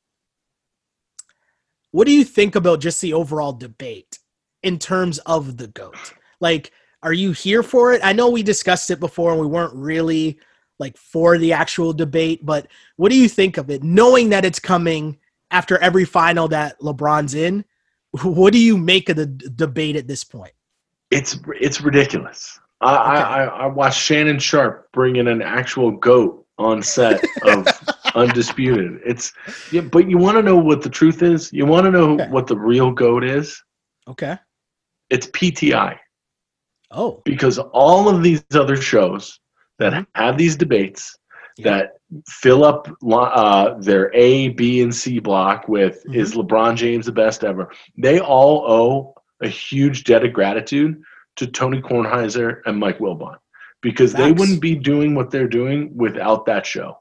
What do you think about just the overall debate in terms of the GOAT? Like, are you here for it? I know we discussed it before and we weren't really like for the actual debate, but what do you think of it? Knowing that it's coming after every final that LeBron's in, what do you make of the d- debate at this point? It's it's ridiculous. I, I, I I watched Shannon Sharpe bring in an actual goat on set of Undisputed. It's yeah, but you want to know what the truth is? You want to know Okay. what the real goat is? Okay. It's PTI Oh, because all of these other shows that Mhm. have these debates Yeah. that fill up uh, their A, B, and C block with Mhm. is LeBron James the best ever? They all owe a huge debt of gratitude to Tony Kornheiser and Mike Wilbon because they wouldn't be doing what they're doing without that show.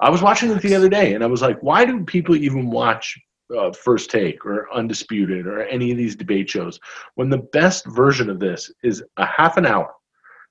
I was watching it the other day and I was like, why do people even watch uh, First Take or Undisputed or any of these debate shows when the best version of this is a half an hour?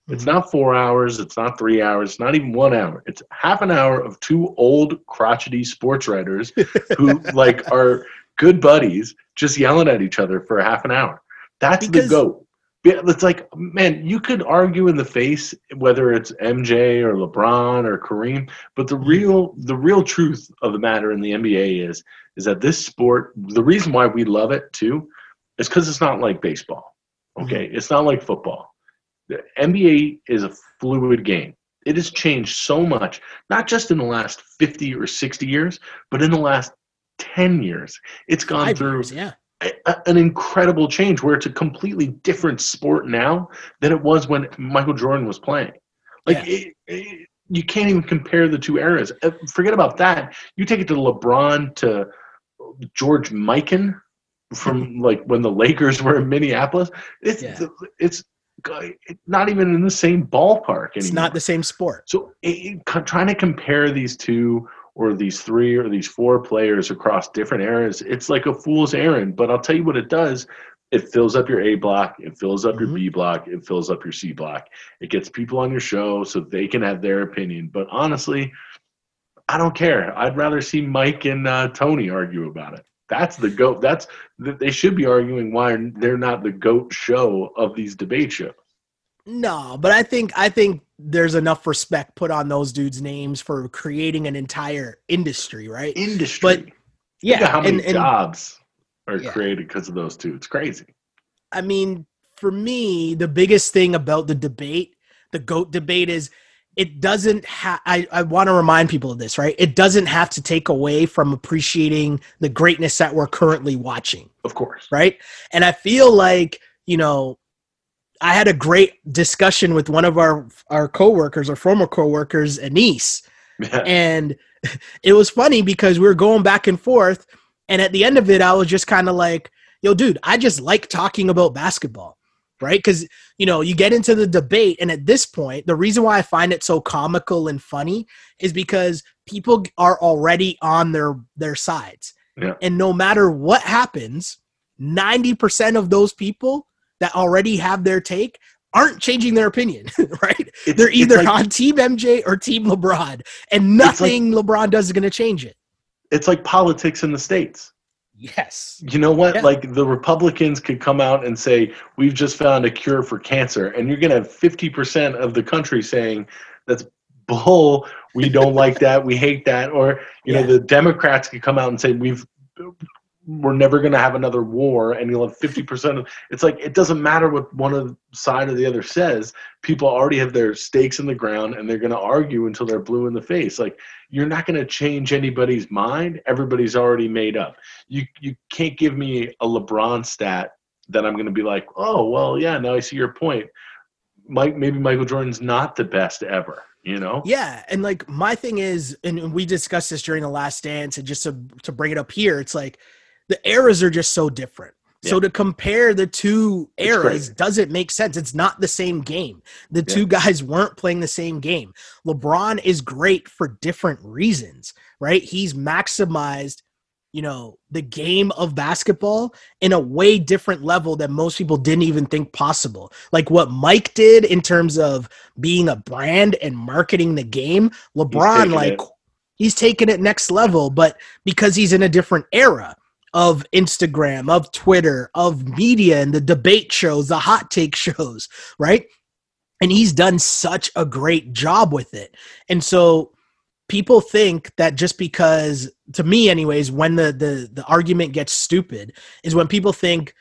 It's Mhm. not four hours. It's not three hours. It's not even one hour. It's half an hour of two old crotchety sports writers who like are good buddies just yelling at each other for a half an hour. That's Because- the goat. Yeah, It's like, man, you could argue in the face whether it's MJ or LeBron or Kareem, but the Mhm. real the real truth of the matter in the NBA is is that this sport, the reason why we love it too, is because it's not like baseball. Okay, it's not like football. The NBA is a fluid game. It has changed so much, not just in the last 50 or 60 years, but in the last 10 years. It's gone five through years, yeah. An incredible change where it's a completely different sport now than it was when Michael Jordan was playing. Like, it, it- you can't even compare the two eras. Uh, Forget about that. You take it to LeBron, to George Mikan from like when the Lakers were in Minneapolis. It's Yeah. it's not even in the same ballpark anymore. It's not the same sport. So it, trying to compare these two or these three or these four players across different eras, it's like a fool's errand. But I'll tell you what it does. It fills up your A block, it fills up mm-hmm. your B block, it fills up your C block. It gets people on your show so they can have their opinion. But honestly, I don't care. I'd rather see Mike and uh, Tony argue about it. That's the goat. That's they should be arguing why they're not the goat show of these debate shows. No, but I think I think there's enough respect put on those dudes' names for creating an entire industry, right? Industry. But yeah, how many and, jobs are yeah. created because of those two? It's crazy. I mean, for me, the biggest thing about the debate, the goat debate, is it doesn't have I, I want to remind people of this right it doesn't have to take away from appreciating the greatness that we're currently watching of course right and i feel like you know i had a great discussion with one of our our coworkers or former coworkers anise yeah. and it was funny because we were going back and forth and at the end of it i was just kind of like yo dude i just like talking about basketball right? Because you know you get into the debate, and at this point, the reason why I find it so comical and funny is because people are already on their their sides, yeah. and no matter what happens, ninety percent of those people that already have their take aren't changing their opinion, right? It's, They're either like, on Team MJ or Team LeBron, and nothing like, LeBron does is going to change it. It's like politics in the states. Yes. You know what? Yeah. Like the Republicans could come out and say, "We've just found a cure for cancer," and you're going to have 50% of the country saying, "That's bull. We don't like that. We hate that." Or you yeah. know, the Democrats could come out and say, "We've we're never going to have another war and you'll have 50% of it's like it doesn't matter what one side or the other says. People already have their stakes in the ground and they're going to argue until they're blue in the face. Like you're not going to change anybody's mind. Everybody's already made up. You you can't give me a lebron stat that i'm going to be like oh well yeah now i see your point. Mike maybe michael jordan's not the best ever you know? Yeah and like my thing is and we discussed this during the last dance and just to to bring it up here it's like the eras are just so different. Yeah. So to compare the two eras doesn't make sense. It's not the same game. The yeah. two guys weren't playing the same game. LeBron is great for different reasons, right? He's maximized, you know, the game of basketball in a way different level that most people didn't even think possible. Like what Mike did in terms of being a brand and marketing the game, LeBron like it. he's taken it next level, but because he's in a different era of Instagram, of Twitter, of media and the debate shows, the hot take shows, right? And he's done such a great job with it. And so people think that just because to me anyways when the the the argument gets stupid is when people think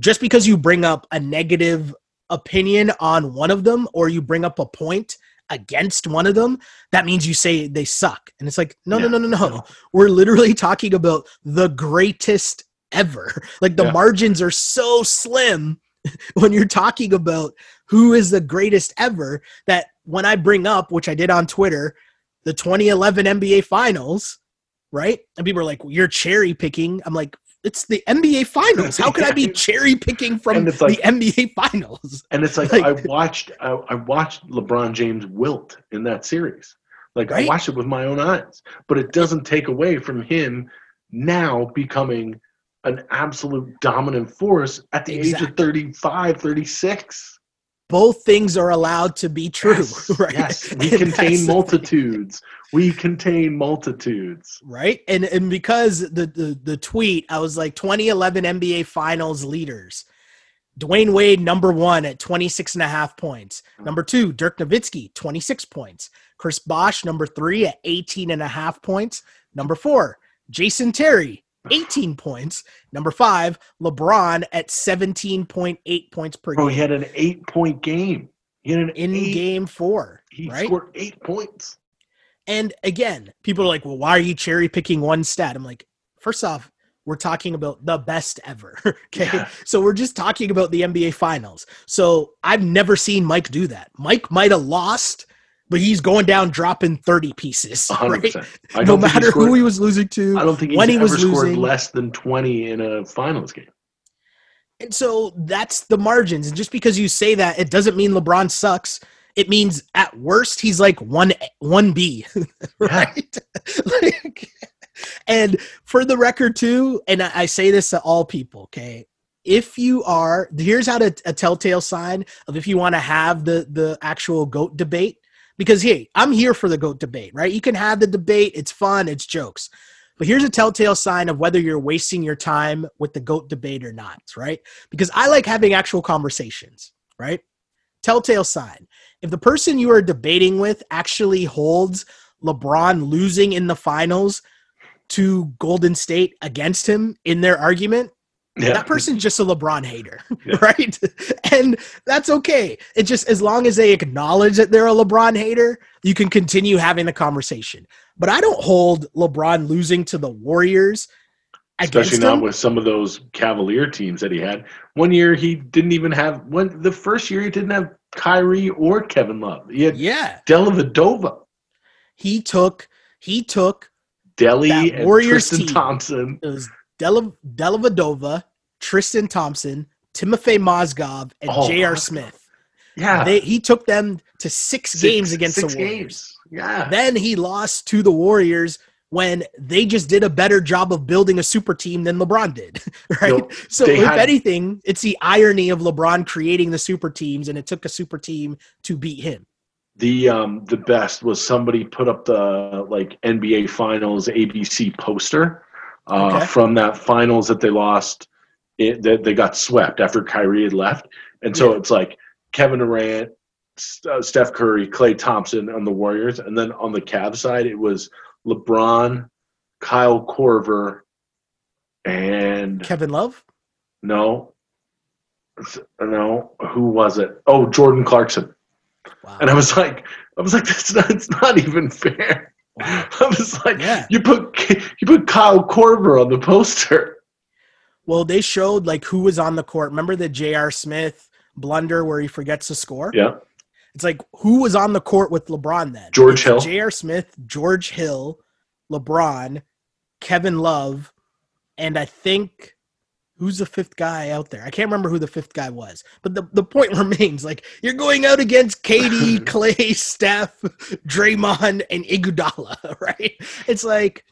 just because you bring up a negative opinion on one of them or you bring up a point against one of them, that means you say they suck. And it's like, no, yeah, no, no, no, no. We're literally talking about the greatest ever. Like the yeah. margins are so slim when you're talking about who is the greatest ever that when I bring up, which I did on Twitter, the 2011 NBA Finals, right? And people are like, well, you're cherry picking. I'm like, it's the NBA Finals. How could I be cherry picking from like, the NBA Finals? And it's like, like I watched I, I, watched LeBron James wilt in that series. Like right? I watched it with my own eyes, but it doesn't take away from him now becoming an absolute dominant force at the exactly. age of 35, 36 both things are allowed to be true yes, right? Yes. We contain multitudes. We contain multitudes. Right? And and because the, the the tweet i was like 2011 nba finals leaders. Dwyane Wade, number one at 26 and a half points. Mm. Number two, Dirk Nowitzki, 26 points. Chris Bosh, number three at 18 and a half points. Number four, Jason Terry, 18 points. Number five, LeBron at 17.8 points per Bro, game. he had an eight point game. He had an in eight, game four. He right? scored eight points. And again, people are like, well, why are you cherry picking one stat? I'm like, first off, we're talking about the best ever. okay. Yeah. So we're just talking about the NBA finals. So I've never seen Mike do that. Mike might have lost but he's going down dropping 30 pieces right? no matter scored, who he was losing to i don't think when he was scored losing, less than 20 in a finals game And so that's the margins. And just because you say that, it doesn't mean LeBron sucks. It means at worst he's like one one B, right? like, and for the record too, and I, I say this to all people, okay? If you are here's how to a telltale sign of if you want to have the the actual goat debate, because hey, I'm here for the goat debate, right? You can have the debate, it's fun, it's jokes. But here's a telltale sign of whether you're wasting your time with the GOAT debate or not, right? Because I like having actual conversations, right? Telltale sign. If the person you are debating with actually holds LeBron losing in the finals to Golden State against him in their argument, yeah. that person's just a LeBron hater, yeah. right? And that's okay. It just as long as they acknowledge that they're a LeBron hater, you can continue having the conversation. But I don't hold LeBron losing to the Warriors. Especially not with some of those Cavalier teams that he had. One year he didn't even have when the first year he didn't have Kyrie or Kevin Love. He had yeah. Dellavedova. He took he took Delly and Warriors Tristan team. Thompson. It was Della, Dellavedova, Tristan Thompson, Timofey Mozgov, and oh, J.R. Smith. Yeah. They, he took them to six, six games against six the Warriors. Games. Yeah. Then he lost to the Warriors when they just did a better job of building a super team than LeBron did, right? so if had, anything, it's the irony of LeBron creating the super teams and it took a super team to beat him. The um the best was somebody put up the like NBA finals ABC poster uh, okay. from that finals that they lost it, that they got swept after Kyrie had left. And so yeah. it's like Kevin Durant, uh, Steph Curry, Klay Thompson on the Warriors, and then on the Cavs side it was LeBron, Kyle Korver, and Kevin Love. No, no. Who was it? Oh, Jordan Clarkson. Wow. And I was like, I was like, that's not, it's not even fair. Wow. I was like, yeah. you put you put Kyle Korver on the poster. Well, they showed like who was on the court. Remember the J.R. Smith blunder where he forgets to score? Yeah. It's like who was on the court with LeBron then? George it's Hill, J.R. Smith, George Hill, LeBron, Kevin Love, and I think who's the fifth guy out there? I can't remember who the fifth guy was. But the, the point remains like you're going out against KD, Klay, Steph, Draymond, and Iguodala, right? It's like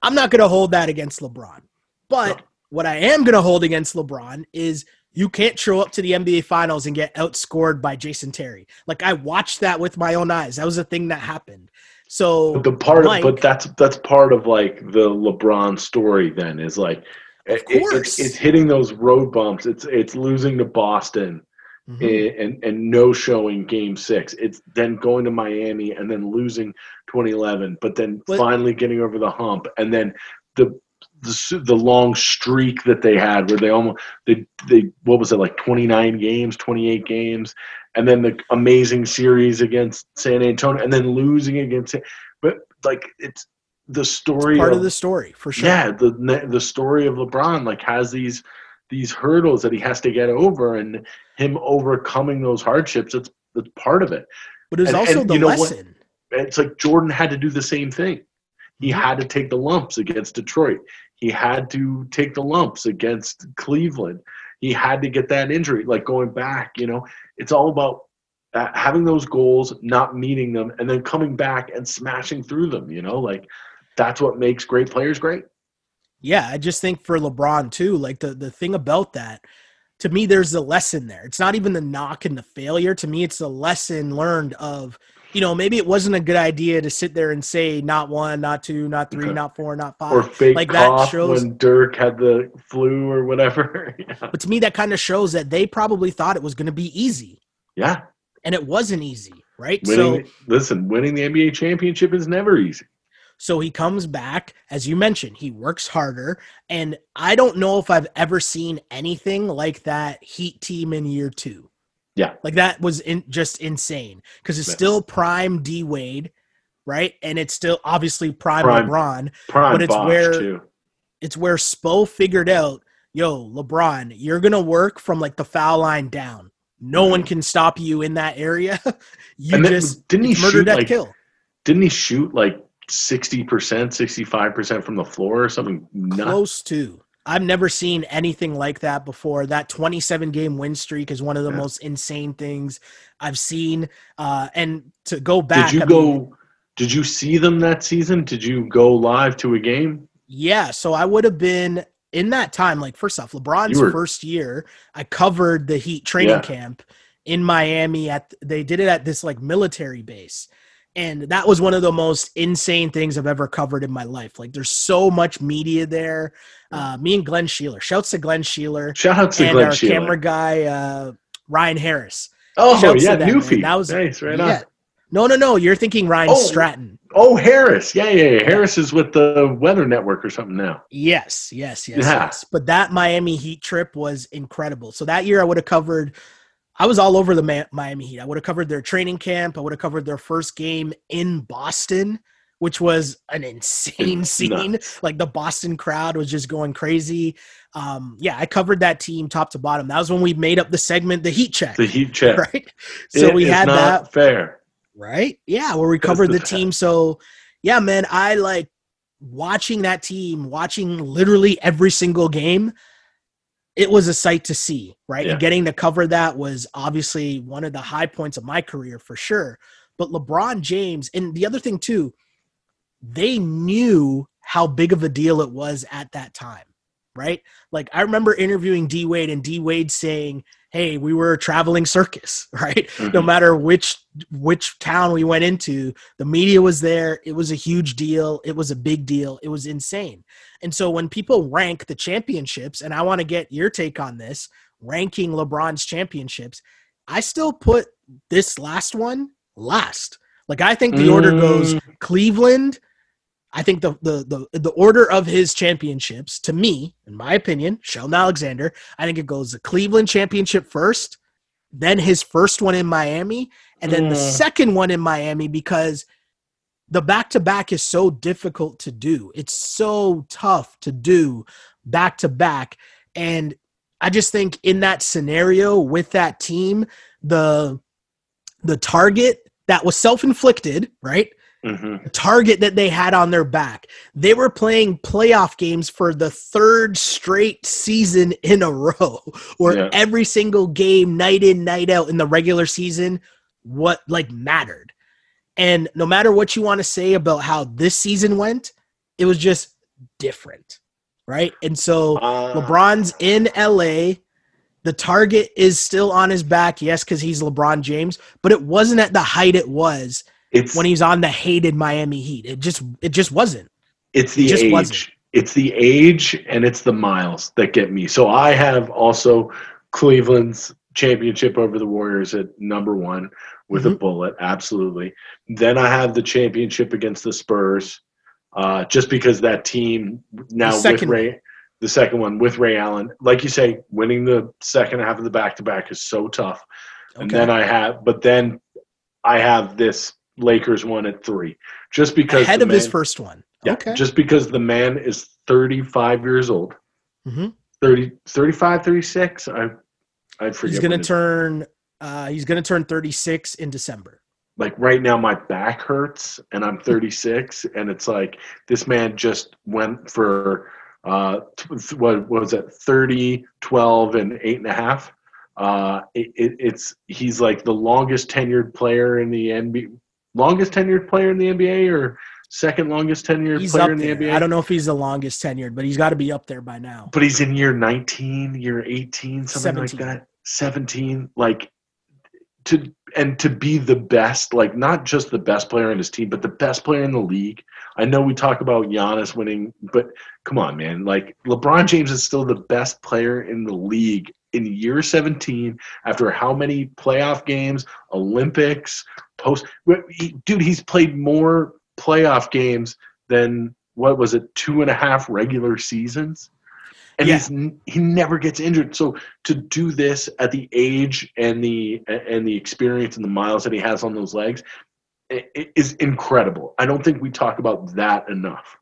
I'm not going to hold that against LeBron. But what I am going to hold against LeBron is you can't show up to the NBA finals and get outscored by Jason Terry. Like I watched that with my own eyes. That was a thing that happened. So but the part Mike, of but that's that's part of like the LeBron story then is like it, it's, it's hitting those road bumps. It's it's losing to Boston mm-hmm. and, and, and no showing game six. It's then going to Miami and then losing 2011, but then but, finally getting over the hump and then the the, the long streak that they had where they almost they they what was it like 29 games 28 games and then the amazing series against san antonio and then losing against but like it's the story it's part of, of, the story for sure yeah the the story of lebron like has these these hurdles that he has to get over and him overcoming those hardships it's, it's part of it but it's and, also and, the lesson what? it's like jordan had to do the same thing he mm-hmm. had to take the lumps against Detroit. He had to take the lumps against Cleveland. He had to get that injury. Like going back, you know, it's all about uh, having those goals, not meeting them, and then coming back and smashing through them. You know, like that's what makes great players great. Yeah, I just think for LeBron too, like the the thing about that, to me, there's a lesson there. It's not even the knock and the failure. To me, it's the lesson learned of you know, maybe it wasn't a good idea to sit there and say not one, not two, not three, okay. not four, not five. Or fake like that shows when Dirk had the flu or whatever. yeah. But to me, that kind of shows that they probably thought it was going to be easy. Yeah, and it wasn't easy, right? Winning, so listen, winning the NBA championship is never easy. So he comes back, as you mentioned, he works harder. And I don't know if I've ever seen anything like that Heat team in year two. Yeah. Like that was in, just insane because it's still prime D Wade, right? And it's still obviously prime, prime LeBron, prime but it's Bosh where too. it's where Spo figured out, yo, LeBron, you're gonna work from like the foul line down. No mm-hmm. one can stop you in that area. you then, just didn't he murder, shoot death, like, kill. Didn't he shoot like sixty percent, sixty five percent from the floor or something? Close to I've never seen anything like that before. That 27 game win streak is one of the Yeah. most insane things I've seen. Uh, and to go back, Did you I go? mean, did you see them that season? Did you go live to a game? yeah. So I would have been in that time. Like first off, LeBron's were- first year, I covered the Heat training Yeah. camp in Miami. At they did it at this like military base. And that was one of the most insane things I've ever covered in my life. Like, there's so much media there. Uh, me and Glenn Sheeler. Shouts to Glenn Sheeler. Shout out to and Glenn our Sheeler. camera guy uh, Ryan Harris. oh shouts yeah, man. Newfie. That was nice, right yeah. on. No, no, no. You're thinking Ryan Oh. Stratton. Oh, Harris. Yeah, yeah, yeah. Harris is with the Weather Network or something now. Yes, yes, yes, Yeah. yes. But that Miami Heat trip was incredible. So that year I would have covered. I was all over the Miami Heat. I would have covered their training camp. I would have covered their first game in Boston, which was an insane scene. Nuts. Like the Boston crowd was just going crazy. Um, yeah, I covered that team top to bottom. That was when we made up the segment, the Heat check, The Heat check. right? So It we had not that fair. right? Yeah, where we covered the the team. So, yeah, man, I like watching that team, watching literally every single game. It was a sight to see, right? Yeah. And getting to cover that was obviously one of the high points of my career for sure. But LeBron James, and the other thing too, they knew how big of a deal it was at that time, right? Like I remember interviewing D Wade and D Wade saying, "Hey, we were a traveling circus, right? No Mhm. matter which which town we went into, the media was there. It was a huge deal. It was a big deal. It was insane. And so when people rank the championships, and I want to get your take on this, ranking LeBron's championships, I still put this last one last. Like I think the order goes Mm. Cleveland. I think the, the the the order of his championships, to me, in my opinion, Sheldon Alexander, I think it goes the Cleveland championship first, then his first one in Miami, and then the Mm. second one in Miami because the back to back is so difficult to do. It's so tough to do back to back. And I just think in that scenario with that team, the the target that was self-inflicted, right? Mhm. Target that they had on their back. They were playing playoff games for the third straight season in a row, where Yeah. every single game, night in, night out in the regular season, what like mattered. And no matter what you want to say about how this season went, it was just different, right? And so Uh, LeBron's in LA. The target is still on his back, yes, because he's LeBron James, but it wasn't at the height it was it's when he's on the hated Miami Heat. It just it just wasn't. It's the just age. wasn't. It's the age and it's the miles that get me. So I have also Cleveland's championship over the Warriors at number one with a Mhm. bullet, absolutely. Then I have the championship against the Spurs, uh, just because that team now with Ray, the second one with Ray Allen, like you say, winning the second half of the back to back is so tough. And then I have, but then I have this Lakers one at three, just because ahead the of his first one. yeah, Okay. just because the man is 35 years old, Mhm. 30, 35, 36. I, I forget. He's gonna turn uh he's gonna turn 36 in December. Like right now, my back hurts, and I'm 36, and it's like this man just went for uh, what, what was it, 30, 12, and eight and a half. Uh, it, it, it's he's like the longest tenured player in the NBA, longest tenured player in the NBA, or second longest tenured He's player in the there. NBA. I don't know if he's the longest tenured, but he's got to be up there by now. but he's in year 19 year 18 something 17. like that 17 like to and to be the best like not just the best player in his team but the best player in the league i know we talk about Giannis winning but come on man like lebron james is still the best player in the league in year 17 after how many playoff games olympics post dude he's played more playoff games than what was it two and a half regular seasons and Yeah. he's he never gets injured. So to do this at the age and the and the experience and the miles that he has on those legs is incredible. I don't think we talk about that enough.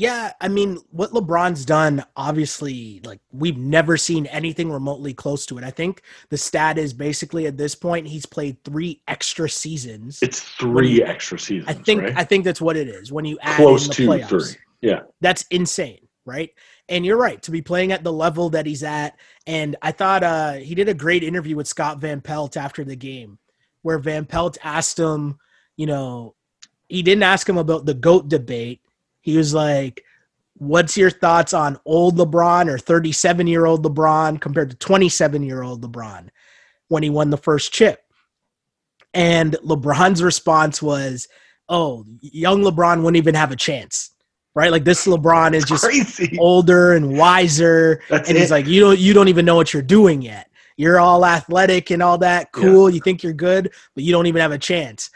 Yeah, I mean, what LeBron's done, obviously, like we've never seen anything remotely close to it. I think the stat is basically at this point he's played three extra seasons. It's three you- extra seasons. I think right? I think that's what it is when you add close to playoffs. three. Yeah, That's insane, right? And you're right to be playing at the level that he's at. And I thought uh, he did a great interview with Scott Van Pelt after the game, where Van Pelt asked him, you know, he didn't ask him about the GOAT debate. He was like, What's your thoughts on old LeBron or 37 year old LeBron compared to 27 year old LeBron when he won the first chip? And LeBron's response was, Oh, young LeBron wouldn't even have a chance. Right? Like this LeBron is just Crazy. older and wiser. That's and he's it. like, You don't you don't even know what you're doing yet. You're all athletic and all that. Cool. You think you're good, but you don't even have a chance.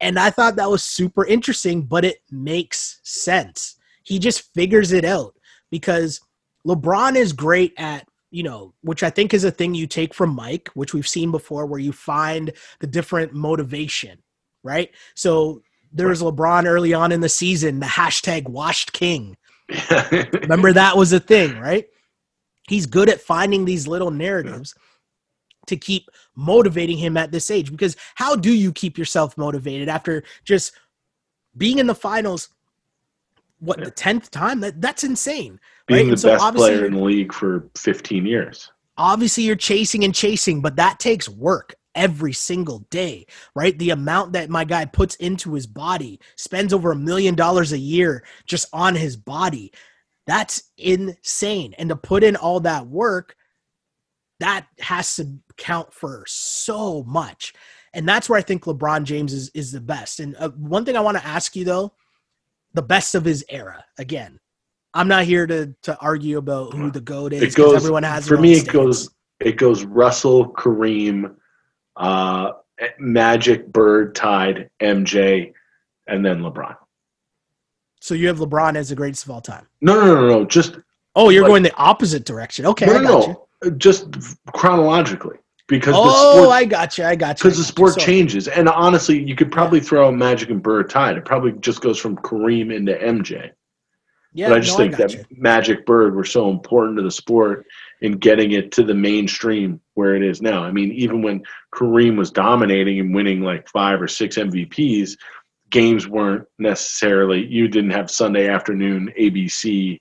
And I thought that was super interesting, but it makes sense. He just figures it out because LeBron is great at, you know, which I think is a thing you take from Mike, which we've seen before, where you find the different motivation, right? So there was LeBron early on in the season, the hashtag washed king. Remember that was a thing, right? He's good at finding these little narratives to keep motivating him at this age because how do you keep yourself motivated after just being in the finals what Yeah. the 10th time that that's insane Being right? the so best player in the league for 15 years. obviously you're chasing and chasing but that takes work every single day right the amount that my guy puts into his body spends over a million dollars a year just on his body that's insane and to put in all that work that has to count for so much and that's where i think lebron james is, is the best and uh, one thing i want to ask you though the best of his era again i'm not here to to argue about who the goat is It 'cause goes everyone has for me. It goes. It goes. Russell, Kareem, uh, Magic, Bird, tied MJ, and then LeBron. So you have LeBron as the greatest of all time. No, no, no, no. Just Oh, you're Like- going the opposite direction. Okay, no, I got no, you. no. Just chronologically, because the Oh, sport I got you. I got you. because the sport So- changes. And honestly, you could probably throw Magic and Bird tied. It probably just goes from Kareem into MJ. Yeah, but I just no, think got that you. Magic Bird were so important to the sport in getting it to the mainstream where it is now. I mean, even when Kareem was dominating and winning like five or six MVPs, games weren't necessarily you didn't have Sunday afternoon ABC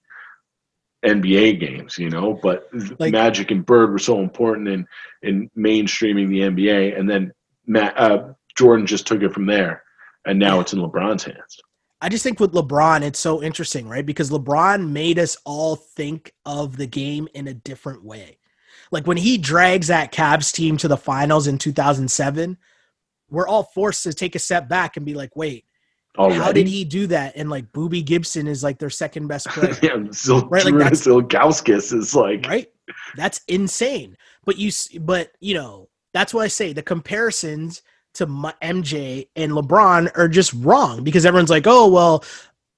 NBA games, you know, but Like- Magic and Bird were so important in in mainstreaming the NBA and then Matt, uh, Jordan just took it from there and now Yeah. it's in LeBron's hands. I just think with LeBron, it's so interesting, right? Because LeBron made us all think of the game in a different way. Like when he drags that Cavs team to the finals in 2007, we're all forced to take a step back and be like, wait, Already. how did he do that? And like Boobie Gibson is like their second best player. yeah, Zil, Right, like that's- is like right? That's insane. But you, but you know, that's why I say the comparisons to MJ and LeBron are just wrong because everyone's like, oh well,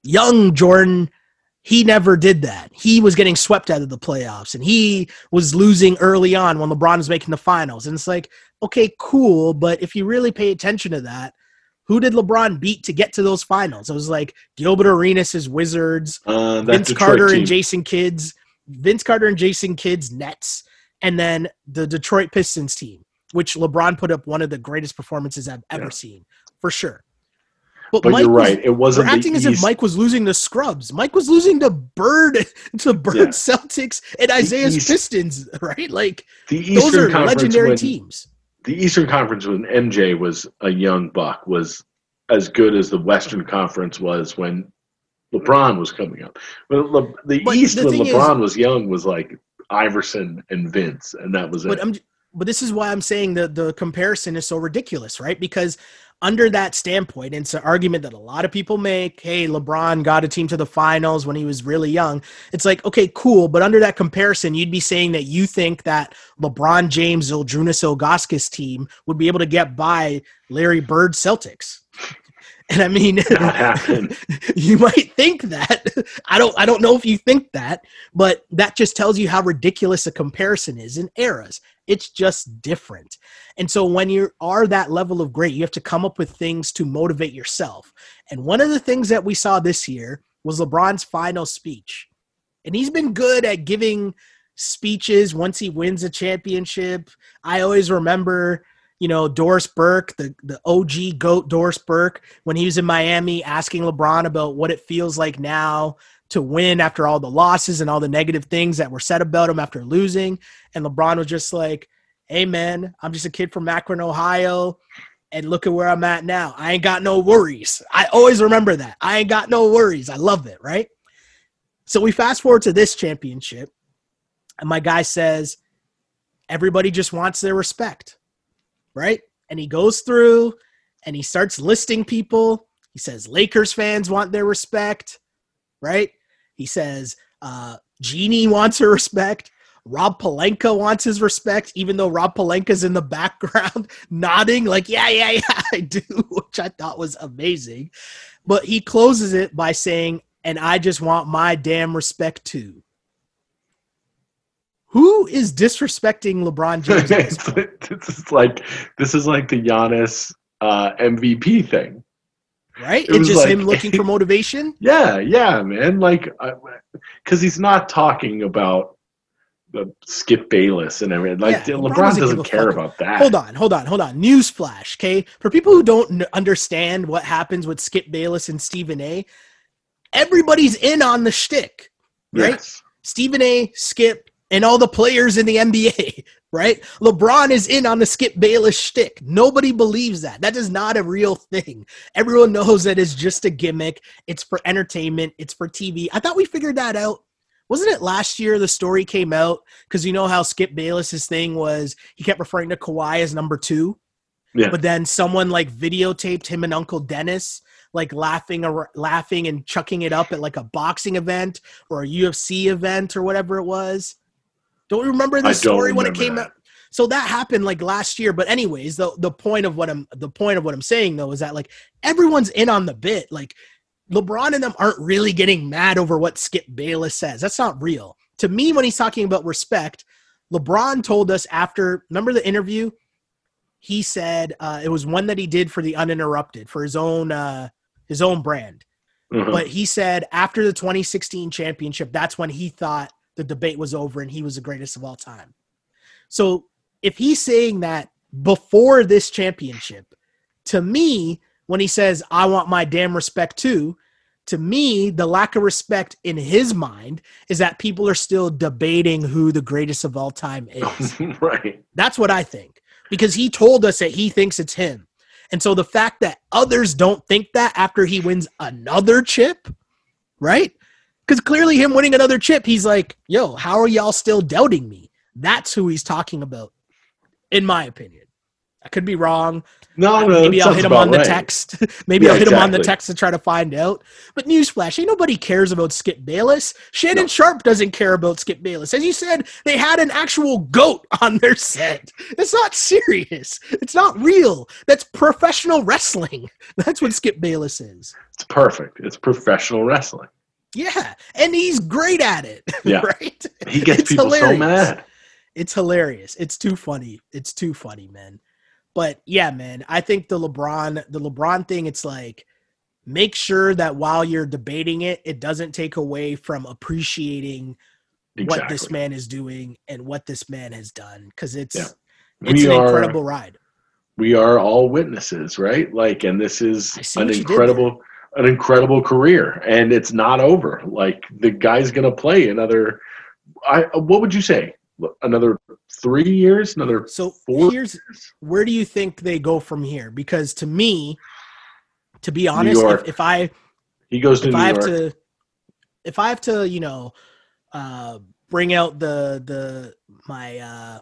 young Jordan, he never did that. He was getting swept out of the playoffs and he was losing early on when LeBron was making the finals. And it's like, okay, cool, but if you really pay attention to that. Who did LeBron beat to get to those finals? It was like Gilbert Arenas' Wizards, uh, Vince Detroit Carter team. and Jason Kidd's Vince Carter and Jason Kidd's Nets, and then the Detroit Pistons team, which LeBron put up one of the greatest performances I've ever Yeah. seen, for sure. But, But Mike you're was- right. It We're wasn't acting the as if Mike was losing to Scrubs. Mike was losing to Bird, to Bird Yeah. Celtics and Isiah's East- Pistons, right? Like the those are Conference legendary teams. The Eastern Conference when MJ was a young buck was as good as the Western Conference was when LeBron was coming up. But Le, the But East the when thing is- LeBron was young was like Iverson and Vince, and that was But it. I'm but this is why I'm saying that the comparison is so ridiculous, right? Because under that standpoint, it's an argument that a lot of people make. Hey, LeBron got a team to the finals when he was really young. It's like, okay, cool. But under that comparison, you'd be saying that you think that LeBron James, Zydrunas Ilgauskas team would be able to get by Larry Bird Celtics. And I mean, you might think that. I don't I don't know if you think that, but that just tells you how ridiculous a comparison is in eras. It's just different. And so when you are that level of great, you have to come up with things to motivate yourself. And one of the things that we saw this year was LeBron's final speech. And he's been good at giving speeches once he wins a championship. I always remember you know, Doris Burke, the, the OG GOAT Doris Burke, when he was in Miami asking LeBron about what it feels like now to win after all the losses and all the negative things that were said about him after losing. And LeBron was just like, hey, man, I'm just a kid from Akron, Ohio. And look at where I'm at now. I ain't got no worries. I always remember that. I ain't got no worries. I love it, right? So we fast forward to this championship. And my guy says, everybody just wants their respect, right? And he goes through and he starts listing people. He says Lakers fans want their respect, right? He says uh, Jeanie wants her respect. Rob Pelinka wants his respect, even though Rob Pelinka's in the background nodding, like, yeah, yeah, yeah, I do, which I thought was amazing. But he closes it by saying, and I just want my damn respect too. Who is disrespecting LeBron James? this is like this is like the Giannis uh, MVP thing, right? It it's just like, him looking for motivation. Yeah, yeah, man. Like, because he's not talking about the Skip Bayless and everything. Like yeah, LeBron, LeBron, doesn't, doesn't care about that. Hold on, hold on, hold on. Newsflash, okay? For people who don't understand what happens with Skip Bayless and Stephen A, everybody's in on the shtick, right? Yes. Stephen A, Skip, and all the players in the NBA, right? LeBron is in on the Skip Bayless shtick. Nobody believes that. That is not a real thing. Everyone knows that it's just a gimmick. It's for entertainment. It's for TV. I thought we figured that out. Wasn't it last year the story came out? Because you know how Skip Bayless's thing was he kept referring to Kawhi as number two. Yeah. But then someone like videotaped him and Uncle Dennis like laughing or laughing and chucking it up at like a boxing event or a UFC event or whatever it was. Don't you remember the story when it came that. out? So that happened like last year. But anyways, the the point of what I'm the point of what I'm saying though is that like everyone's in on the bit. Like LeBron and them aren't really getting mad over what Skip Bayless says. That's not real. To me, when he's talking about respect, LeBron told us after remember the interview? He said uh, it was one that he did for the uninterrupted for his own uh, his own brand. Mm-hmm. But he said after the 2016 championship, that's when he thought the debate was over and he was the greatest of all time. So if he's saying that before this championship, to me, when he says, I want my damn respect too, to me, the lack of respect in his mind is that people are still debating who the greatest of all time is. right. That's what I think. Because he told us that he thinks it's him. And so the fact that others don't think that after he wins another chip, right? Because clearly, him winning another chip, he's like, yo, how are y'all still doubting me? That's who he's talking about, in my opinion. I could be wrong. No, no, maybe I'll hit him on the right. text. maybe yeah, I'll hit exactly. him on the text to try to find out. But newsflash, ain't nobody cares about Skip Bayless. Shannon no. Sharpe doesn't care about Skip Bayless. As you said, they had an actual goat on their set. It's not serious. It's not real. That's professional wrestling. That's what Skip Bayless is. It's perfect. It's professional wrestling. Yeah, and he's great at it. Yeah, right. He gets it's people hilarious. so mad. It's hilarious. It's too funny. It's too funny, man. But yeah, man, I think the LeBron, the LeBron thing, it's like make sure that while you're debating it, it doesn't take away from appreciating exactly. what this man is doing and what this man has done because it's yeah. it's an are, incredible ride. We are all witnesses, right? Like, and this is an incredible an incredible career and it's not over. Like the guy's going to play another I what would you say? Another 3 years, another So four years? where do you think they go from here? Because to me to be honest, if, if, I he goes to if New I have York. to if I have to, you know, uh bring out the the my uh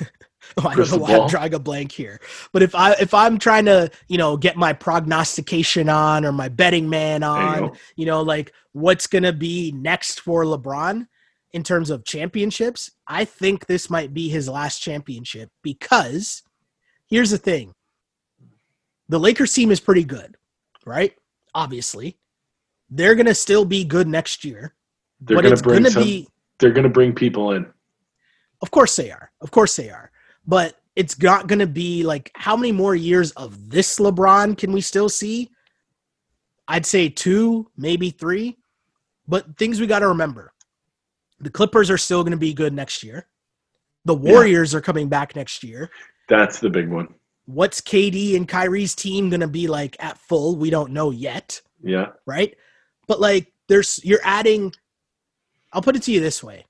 Oh, I don't know why I'm drawing a blank here. But if I if I'm trying to, you know, get my prognostication on or my betting man on, you, you, know, like what's gonna be next for LeBron in terms of championships, I think this might be his last championship because here's the thing. The Lakers team is pretty good, right? Obviously. They're gonna still be good next year. They're gonna bring gonna some, be, they're gonna bring people in. Of course they are. Of course they are but it's not going to be like how many more years of this LeBron can we still see? I'd say two, maybe three. But things we got to remember the Clippers are still going to be good next year. The Warriors yeah. are coming back next year. That's the big one. What's KD and Kyrie's team going to be like at full? We don't know yet. Yeah. Right. But like there's you're adding. I'll put it to you this way: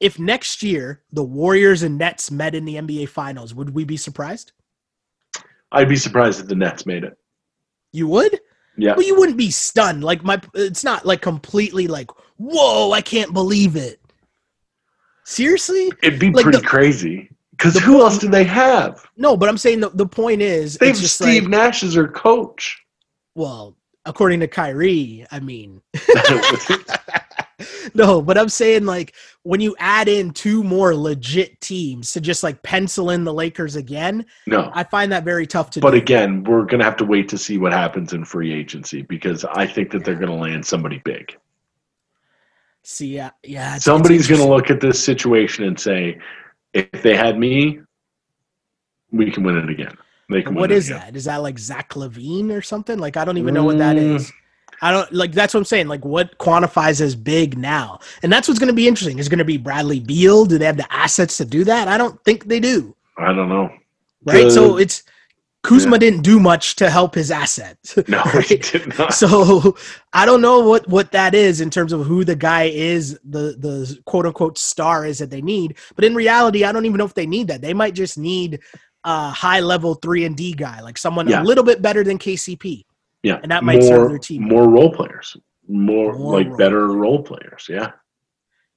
if next year the Warriors and Nets met in the NBA Finals, would we be surprised? I'd be surprised if the Nets made it. You would? Yeah. Well, you wouldn't be stunned. Like my, it's not like completely like, whoa, I can't believe it. Seriously? It'd be Like pretty the- crazy. Because who else do they have? No, but I'm saying the, the point is, They have Steve like, Nash as their coach. well, according to Kyrie, I mean, no, but I'm saying like when you add in two more legit teams to just like pencil in the Lakers again, no. I find that very tough to But do. again, we're going to have to wait to see what happens in free agency because I think that they're going to land somebody big. See, yeah, yeah, it's- it's Somebody's going to look at this situation and say, if they had me, we can win it again. They can What is that? Is that like Zach LaVine or something? Like I don't even know what that Mm. is. I don't like that's what I'm saying. Like what quantifies as big now? And that's what's going to be interesting. Is going to be Bradley Beal? Do they have the assets to do that? I don't think they do. I don't know. Right? So it's Kuzma Yeah. didn't do much to help his assets. No, Right? he did not. so I don't know what what that is in terms of who the guy is, the the quote unquote star is that they need. But in reality, I don't even know if they need that. They might just need a high level three and D guy, like someone Yeah. a little bit better than KCP. Yeah, and that might more, serve their team. More role players, more, More like role better role players. Yeah,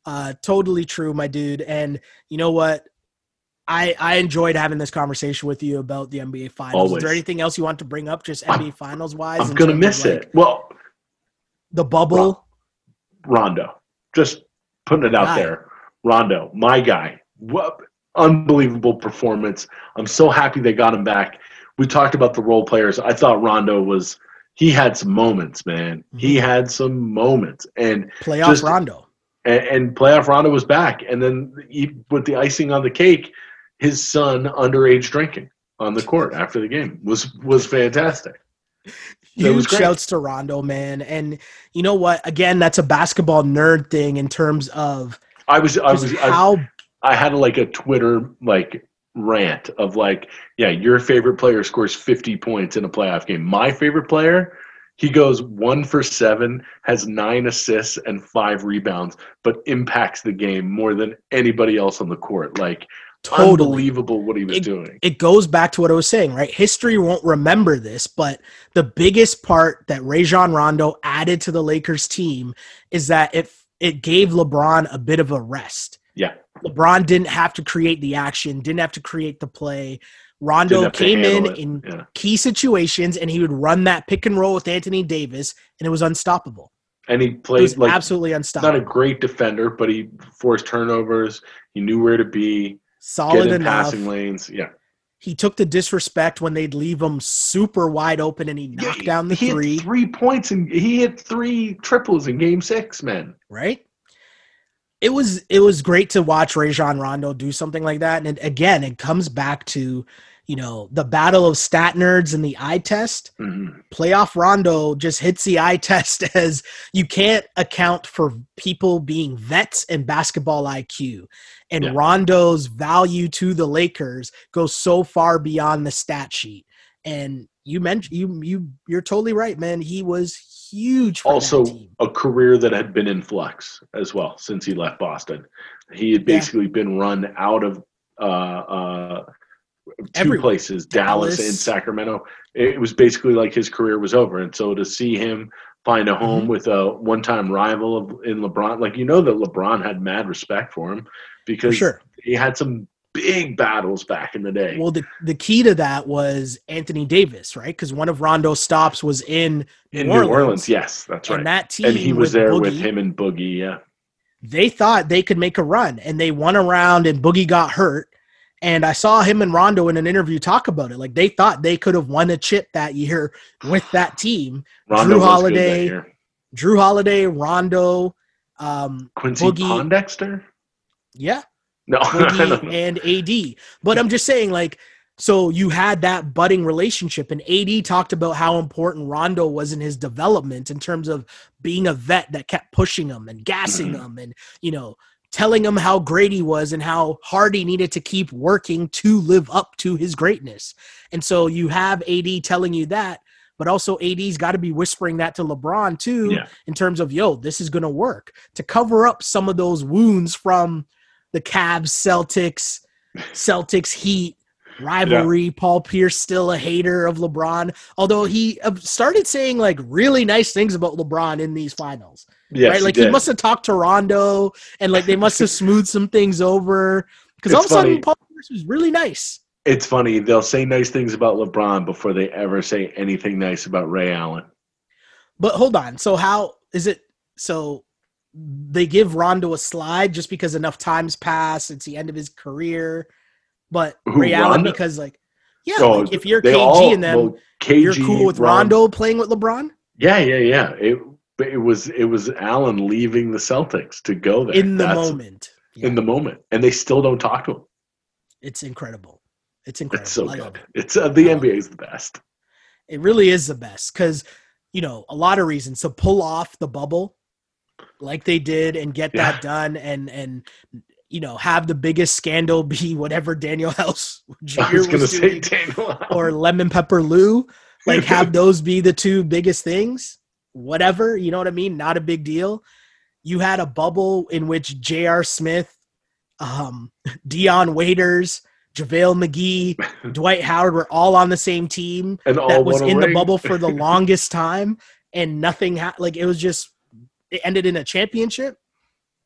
Uh, totally true, my dude. And you know what? I I enjoyed having this conversation with you about the NBA Finals. Is there anything else you want to bring up, just I'm- NBA Finals wise? I'm gonna miss it. Well, The bubble. Rondo, just putting it out Guy. there. Rondo, my guy. What unbelievable performance! I'm so happy they got him back. We talked about the role players. I thought Rondo was. He had some moments, man. He Mhm. had some moments, and playoff just- Rondo. and, and playoff Rondo was back. And then he, with the icing on the cake, his son underage drinking on the court after the game was was fantastic. Huge shouts to Rondo, man. And you know what? Again, that's a basketball nerd thing in terms of I was I was I, how I had like a Twitter like rant of like, yeah, your favorite player scores 50 points in a playoff game. My favorite player, he goes one for seven, has nine assists and five rebounds, but impacts the game more than anybody else on the court. Like totally unbelievable what he was It- doing. it goes back to what I was saying, right? History won't remember this, but the biggest part that Rajon Rondo added to the Lakers team is that it it gave LeBron a bit of a rest. Yeah. LeBron didn't have to create the action, didn't have to create the play. Rondo came in it. in Yeah. key situations and he would run that pick and roll with Anthony Davis and it was unstoppable. And he played like absolutely unstoppable. not a great defender, but he forced turnovers. He knew where to be, Solid in enough. passing lanes. Yeah. He took the disrespect when they'd leave him super wide open and he Yeah, knocked down the he three. Hit three points and he hit three triples in game six, man. right? It was it was great to watch Rajon Rondo do something like that, and it, again, it comes back to you know the battle of stat nerds and the eye test. Mhm. Playoff Rondo just hits the eye test as you can't account for people being vets and basketball IQ, and Yeah. Rondo's value to the Lakers goes so far beyond the stat sheet. And you mentioned you you you're totally right, man. He was huge. For Also, a career that had been in flux as well since he left Boston. He had Yeah. basically been run out of uh, uh, two Everywhere. places, Dallas, Dallas. and Sacramento. It was basically like his career was over. And so to see him find a home Mm-hmm. with a one-time rival of, in LeBron, like you know that LeBron had mad respect for him for because sure. he had some big battles back in the day. Well, the, the key to that was Anthony Davis, right? Because one of Rondo's stops was in New in Orleans. New Orleans, yes, that's right. And that team, and he was there with him and Boogie. Yeah, They thought they could make a run, and they won around, and Boogie got hurt. And I saw him and Rondo in an interview talk about it. Like they thought they could have won a chip that year with that team. Rondo Jrue was good that Holiday. Jrue Holiday, Rondo, um, Quincy Boogie- Pondexter. yeah, No, and AD. But I'm just saying, like, so you had that budding relationship, and AD talked about how important Rondo was in his development in terms of being a vet that kept pushing him and gassing Mhm. him and, you know, telling him how great he was and how hard he needed to keep working to live up to his greatness. And so you have AD telling you that, but also AD's got to be whispering that to LeBron too, Yeah. in terms of yo, this is gonna work to cover up some of those wounds from the Cavs, Celtics, Celtics Heat rivalry. Paul Pierce still a hater of LeBron, although he uh, started saying like really nice things about LeBron in these finals Yes, right? Like he, did. must have talked to Rondo and like they must have smoothed some things over because all of a sudden. Paul Pierce was really nice. It's funny. They'll say nice things about LeBron before they ever say anything nice about Ray Allen. But hold on, so how is it? So they give Rondo a slide just because enough times pass. It's the end of his career, but Who, Allen Rondo? because like yeah, Oh, like, if you're KG all- and them, well, KG, you're cool with Ron- Rondo playing with LeBron Yeah, yeah, yeah. It but it was it was Allen leaving the Celtics to go there in the That's- moment. In the moment, and they still don't talk to him. it's incredible. It's incredible. It's so I good. it. It's uh, the NBA is the best. It really is the best because, you know, a lot of reasons to pull off the bubble like they did and get Yeah. that done and, and, you know, have the biggest scandal be whatever Danuel House Jr. Was was say doing, Danuel or Lemon Pepper Lou, like have those be the two biggest things. Whatever, you know what I mean? Not a big deal. You had a bubble in which J.R. Smith, um, Dion Waiters, JaVale McGee, Dwight Howard were all on the same team and all that was in the ring. bubble for the longest time and nothing ha- like it was just it ended in a championship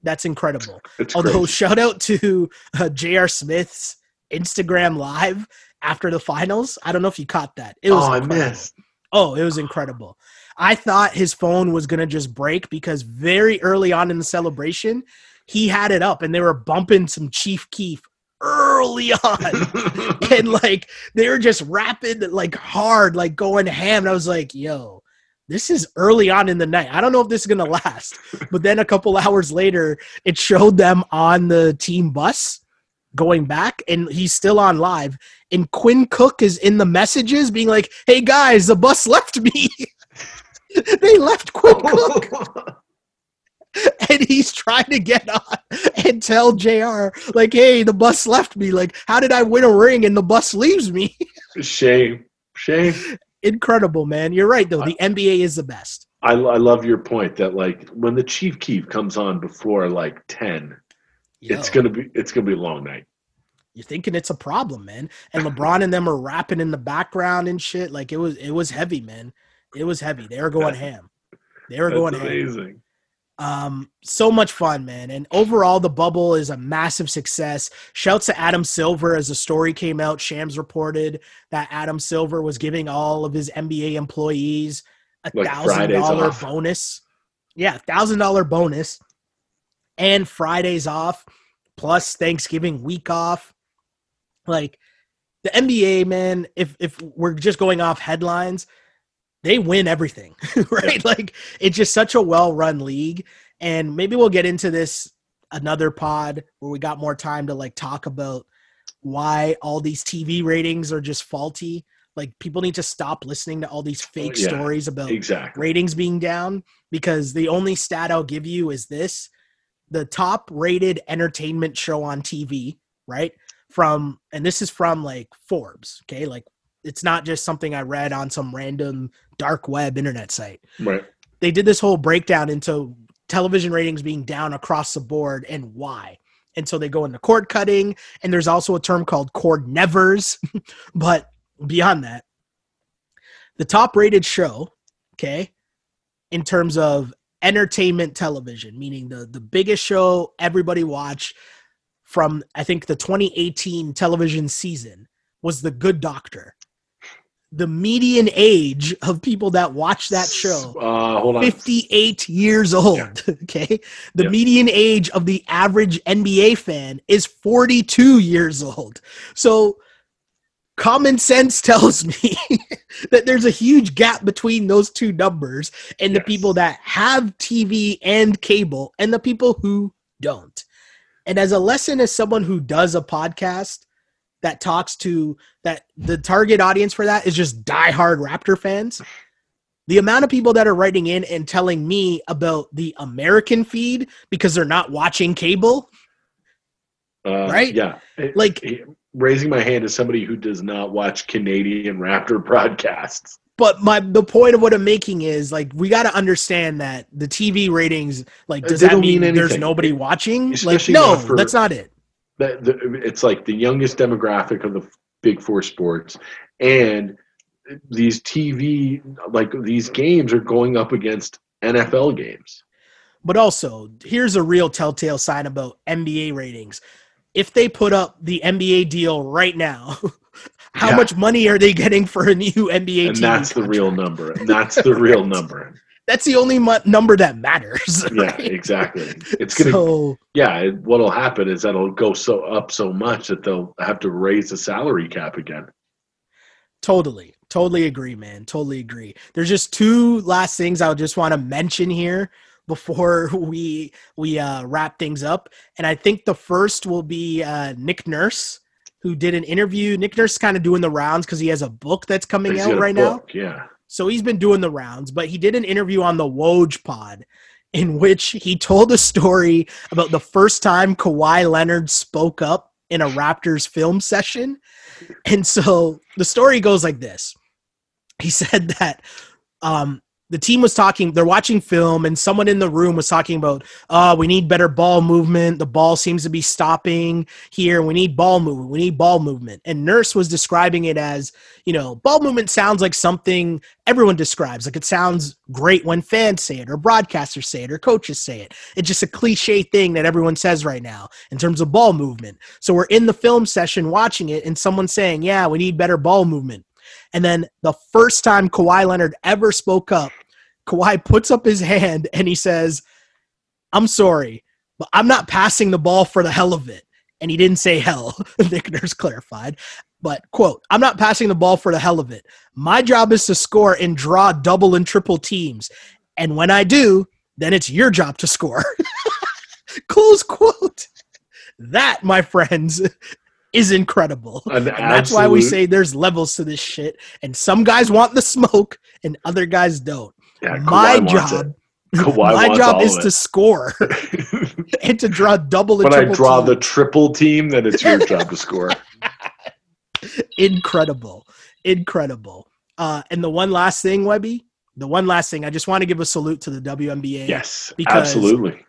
that's incredible It's although crazy. shout out to uh, J.R. Smith's Instagram live after the finals I don't know if you caught that it was oh, I missed. oh it was incredible I thought his phone was gonna just break because very early on in the celebration he had it up and they were bumping some Chief Keef early on and like they were just rapping like hard, like going ham. And I was like, yo, this is early on in the night. I don't know if this is gonna last. But then a couple hours later, it showed them on the team bus going back, and he's still on live. And Quinn Cook is in the messages being like, Hey guys, the bus left me. they left Quinn Cook and he's trying to get on and tell JR, like, hey, the bus left me. Like, how did I win a ring and the bus leaves me? Shame, shame. Incredible, man. You're right, though. The NBA is the best. I, I love your point that like when the Chief Keef comes on before like ten, it's gonna be it's gonna be a long night. You're thinking it's a problem, man. And LeBron and them are rapping in the background and shit. Like it was, it was heavy, man. It was heavy. They were going ham. They were That's going ham. Um, so much fun, man. And overall, the bubble is a massive success. Shouts to Adam Silver as the story came out. Shams reported that Adam Silver was giving all of his NBA employees a thousand dollar bonus. Yeah, thousand dollar bonus and Fridays off, plus Thanksgiving week off. Like the NBA, man, if if we're just going off headlines, they win everything, right? Like it's just such a well-run league, and maybe we'll get into this another pod where we got more time to like talk about why all these TV ratings are just faulty. Like people need to stop listening to all these fake yeah, stories about Exactly. ratings being down because the only stat I'll give you is this the top rated entertainment show on TV, right? From, and this is from like Forbes, okay? Like it's not just something I read on some random dark web internet site. Right. They did this whole breakdown into television ratings being down across the board and why. And so they go into cord cutting, and there's also a term called cord nevers. but beyond that, the top rated show, okay, in terms of entertainment television, meaning the the biggest show everybody watched from I think the 2018 television season was The Good Doctor. The median age of people that watch that show Uh, hold on. 58 years old. Yeah. Okay. The Yeah. median age of the average NBA fan is 42 years old. So common sense tells me that there's a huge gap between those two numbers and the people that have TV and cable and the people who don't. And as a lesson as someone who does a podcast that talks to that the target audience for that is just diehard Raptor fans. The amount of people that are writing in and telling me about the American feed because they're not watching cable, Uh, right? Yeah. Like raising my hand as somebody who does not watch Canadian Raptor broadcasts. but my the point of what I'm making is like we got to understand that the TV ratings like does that mean, mean there's nobody watching? Like no, for- that's not it. That the, it's like the youngest demographic of the big four sports. And these tv like these games are going up against nfl games. But also, here's a real telltale sign about NBA ratings. If they put up the NBA deal right now, how Yeah. much money are they getting for a new NBA and that's the real number. And that's the real number That's the only mu- number that matters. yeah exactly it's gonna So yeah it, what'll happen is that it'll go so up so much that they'll have to raise the salary cap again totally, totally agree, man. Totally agree. There's just two last things I just want to mention here before we we uh, wrap things up, and I think the first will be uh, Nick Nurse, who did an interview. Nick Nurse is kind of doing the rounds because he has a book that's coming He's out right now. yeah So he's been doing the rounds, but he did an interview on the Woj pod in which he told a story about the first time Kawhi Leonard spoke up in a Raptors film session. And so the story goes like this. He said that um the team was talking, they're watching film, and someone in the room was talking about, uh, we need better ball movement. The ball seems to be stopping here. We need ball movement. We need ball movement. And Nurse was describing it as, you know, ball movement sounds like something everyone describes. Like it sounds great when fans say it, or broadcasters say it, or coaches say it. It's just a cliche thing that everyone says right now in terms of ball movement. So we're in the film session watching it, and someone's saying, yeah, we need better ball movement. And then the first time Kawhi Leonard ever spoke up, Kawhi puts up his hand and he says, I'm sorry, but I'm not passing the ball for the hell of it. And he didn't say hell, Nick Nurse clarified. But, quote, I'm not passing the ball for the hell of it. My job is to score and draw double and triple teams. And when I do, then it's your job to score. Close quote. That, my friends, is incredible. An And that's why we say there's levels to this shit. And some guys want the smoke and other guys don't. Yeah, my job, my job is to score and to draw double and when I triple draw team. the triple team, then it's your job to score. incredible, incredible. Uh, and the one last thing, Webby, the one last thing, I just want to give a salute to the WNBA. Yes, Because- absolutely.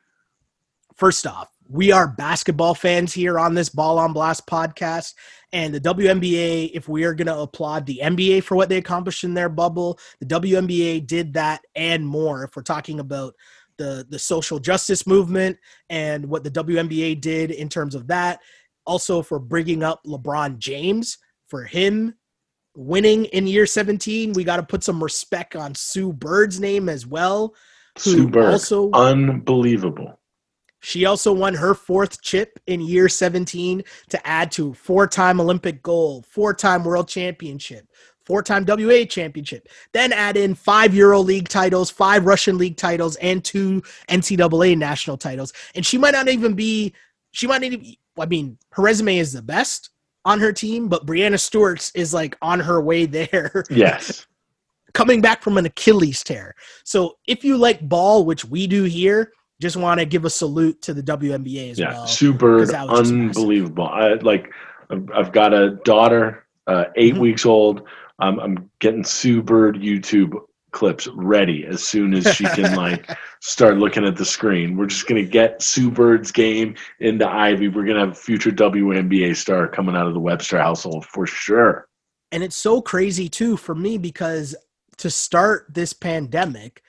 First off, we are basketball fans here on this Ball on Blast podcast. And the WNBA, if we are going to applaud the NBA for what they accomplished in their bubble, the WNBA did that and more. If we're talking about the, the social justice movement and what the WNBA did in terms of that, also for bringing up LeBron James, for him winning in year 17, we got to put some respect on Sue Bird's name as well. who Sue Bird, also- unbelievable. She also won her fourth chip in year 17 to add to four time Olympic gold, four time world championship, four time WA championship. Then add in five Euro League titles, five Russian League titles, and two NCAA national titles. And she might not even be, she might not even, I mean, her resume is the best on her team, but Breanna Stewart's is like on her way there Yes. coming back from an Achilles tear. So if you like ball, which we do here, just want to give a salute to the WNBA as well. yeah, well. Sue Bird, 'cause that was just massive. unbelievable. I like. I've, got a daughter, uh, 8 Mhm. weeks old. I'm, I'm getting Sue Bird YouTube clips ready as soon as she can like start looking at the screen. We're just gonna get Sue Bird's game into Ivy. We're gonna have a future WNBA star coming out of the Webster household for sure. And it's so crazy too for me because to start this pandemic,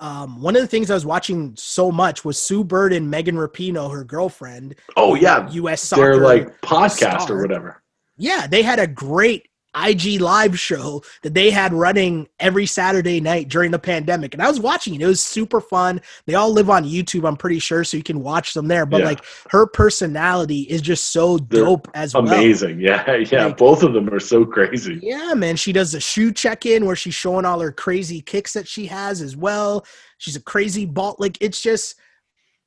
um, one of the things I was watching so much was Sue Bird and Megan Rapinoe, her girlfriend. Oh yeah, U.S. soccer. they're like podcast star. or whatever. yeah, they had a great IG live show that they had running every Saturday night during the pandemic. And I was watching it. It was super fun. They all live on YouTube, I'm pretty sure, so you can watch them there. But Yeah. like her personality is just so They're dope as well. Amazing. Yeah, yeah. Like- both of them are so crazy. Yeah, man. She does the shoe check in where she's showing all her crazy kicks that she has as well. She's a crazy ball. Like, it's just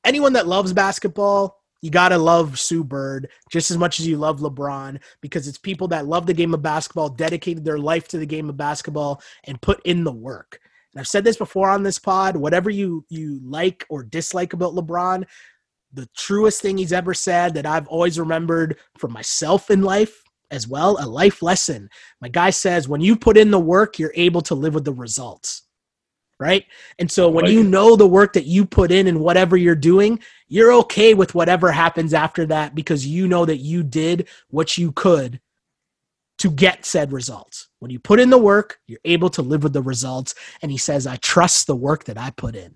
anyone that loves basketball, you got to love Sue Bird just as much as you love LeBron because it's people that love the game of basketball, dedicated their life to the game of basketball, and put in the work. And I've said this before on this pod whatever you, you like or dislike about LeBron, the truest thing he's ever said that I've always remembered for myself in life as well, a life lesson. My guy says when you put in the work, you're able to live with the results. Right. And so when Like you it. know the work that you put in and whatever you're doing, you're okay with whatever happens after that because you know that you did what you could to get said results. When you put in the work, you're able to live with the results. And he says, I trust the work that I put in.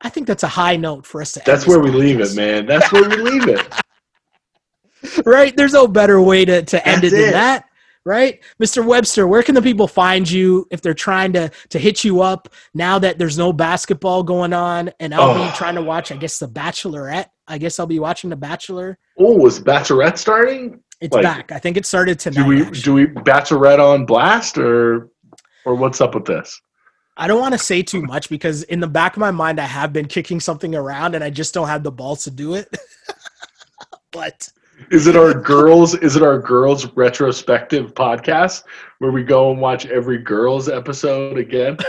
I think that's a high note for us to That's where we leave it, man. That's where we leave it. right? There's no better way to, to end it That's than that, right? Mr. Webster, where can the people find you if they're trying to to hit you up now that there's no basketball going on and I'll Oh. be trying to watch, I guess, The Bachelorette. I guess I'll be watching The Bachelor. Oh, was Bachelorette starting? It's Like, back. I think it started tonight. Do we actually. do we Bachelorette on blast or or what's up with this? I don't want to say too much because in the back of my mind, I have been kicking something around and I just don't have the balls to do it. but Is it our girls? Is it our girls retrospective podcast where we go and watch every girls episode again?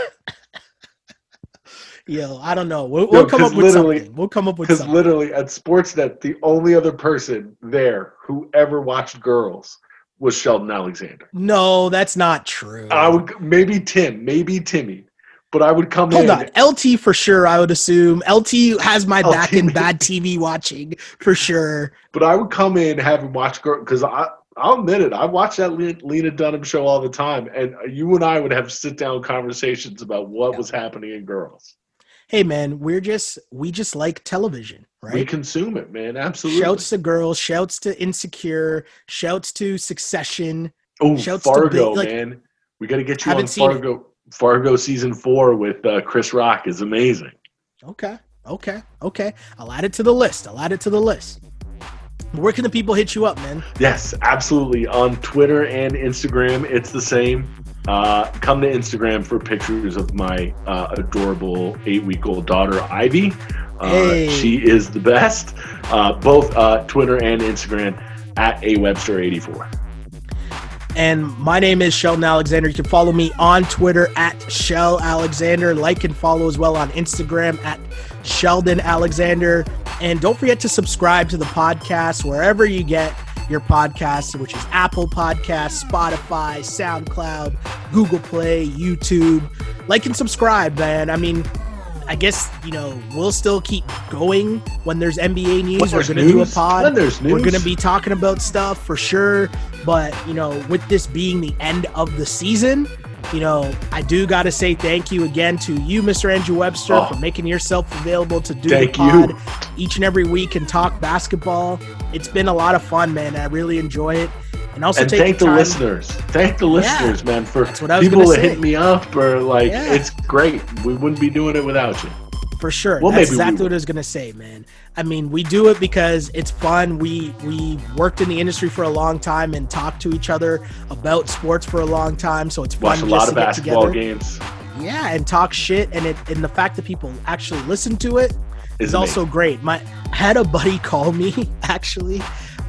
yo, I don't know. We'll, we'll come up with something. We'll come up with Because literally at Sportsnet, the only other person there who ever watched girls was Sheldon Alexander. no, that's not true. I would maybe Tim, maybe Timmy, but I would come in. Hold in. on, LT for sure. I would assume LT has my LT back in bad TV watching for sure. But I would come in having watched girl because I. I'll admit it. I watch that Lena Dunham show all the time, and you and I would have sit down conversations about what Yeah. was happening in girls. Hey man, we're just we just like television, right? We consume it, man. Absolutely. Shouts to girls, shouts to Insecure, shouts to Succession. oh, shouts to Fargo, Big- like- man. We got to get you on seen it. Fargo. Season four with uh, Chris Rock is amazing. Okay, okay, okay. I'll add it to the list. I'll add it to the list. Where can the people hit you up, man? Yes, absolutely. On Twitter and Instagram, it's the same. Uh, come to Instagram for pictures of my uh, adorable eight-week-old daughter Ivy. Uh, Hey. She is the best. Uh, both uh, Twitter and Instagram at a Webster84. And my name is Sheldon Alexander. You can follow me on Twitter at Shell Alexander. Like and follow as well on Instagram at Sheldon Alexander. And don't forget to subscribe to the podcast wherever you get your podcasts, which is Apple Podcasts, Spotify, SoundCloud, Google Play, YouTube. Like and subscribe, man. I mean, I guess, you know, we'll still keep going when there's NBA news. When We're going to do a pod. when there's We're going to be talking about stuff for sure. But, you know, with this being the end of the season, you know, I do got to say thank you again to you, Mr. Andrew Webster, Oh. for making yourself available to do the you. pod each and every week and talk basketball. It's been a lot of fun, man. I really enjoy it. And also and take thank the time- listeners. Thank the listeners, man, for people that hit me up or like Yeah. it's great. We wouldn't be doing it without you. For sure. Well, That's we exactly will. what I was gonna say, man. I mean, we do it because it's fun. We we worked in the industry for a long time and talked to each other about sports for a long time. So it's fun Watch a lot to of get basketball together. games. Yeah, and talk shit. And it and the fact that people actually listen to it Is is also great. My I had a buddy call me actually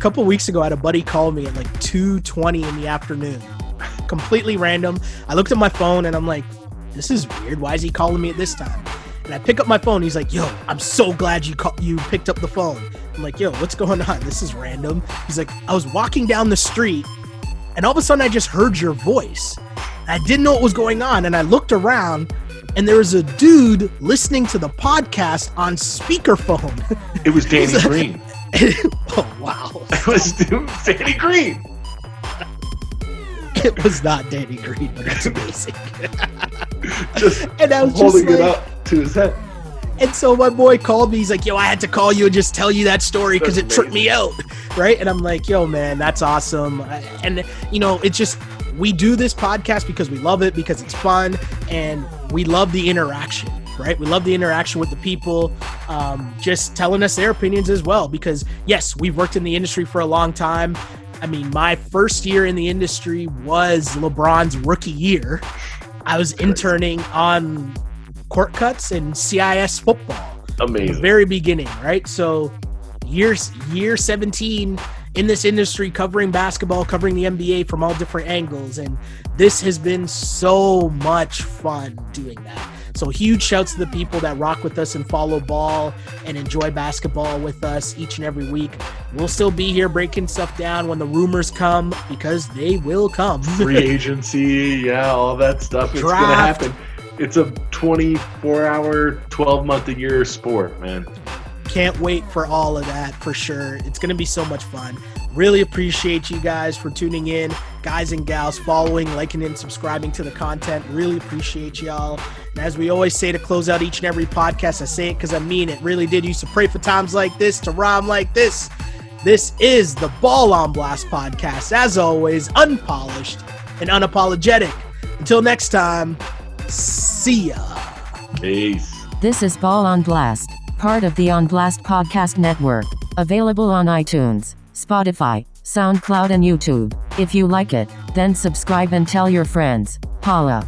couple weeks ago. I had a buddy call me at like two twenty in the afternoon, completely random. I looked at my phone and I'm like, this is weird. Why is he calling me at this time? And I pick up my phone. He's like, yo, I'm so glad you call- you picked up the phone. I'm like, yo, what's going on? This is random. He's like, I was walking down the street and all of a sudden I just heard your voice. I didn't know what was going on. And I looked around and there was a dude listening to the podcast on speakerphone. It was Danny Green. oh, wow. It was Danny Green. It was not Danny Green, but that's amazing. Just And I was just holding like, it up to his head. And so my boy called me. He's like, "Yo, I had to call you and just tell you that story because it tripped me out, right?" And I'm like, "Yo, man, that's awesome." And you know, it's just we do this podcast because we love it because it's fun and we love the interaction, right? We love the interaction with the people, um, just telling us their opinions as well. Because yes, we've worked in the industry for a long time. I mean, my first year in the industry was LeBron's rookie year. I was interning on court cuts and CIS football the Amazing. very beginning, right? So years year 17 in this industry covering basketball, covering the NBA from all different angles and this has been so much fun doing that. So huge shouts to the people that rock with us and follow ball and enjoy basketball with us each and every week. We'll still be here breaking stuff down when the rumors come because they will come. Free agency, yeah, all that stuff. It's going to happen. It's a 24 hour, 12 month a year sport, man. Can't wait for all of that for sure. It's going to be so much fun. Really appreciate you guys for tuning in, guys and gals, following, liking, and subscribing to the content. Really appreciate y'all. And as we always say to close out each and every podcast, I say it because I mean it. Really did used to pray for times like this, to rhyme like this. This is the Ball on Blast podcast. As always, unpolished and unapologetic. Until next time, see ya. Peace. This is Ball on Blast, part of the On Blast Podcast Network. Available on iTunes, Spotify, SoundCloud, and YouTube. If you like it, then subscribe and tell your friends. Paula.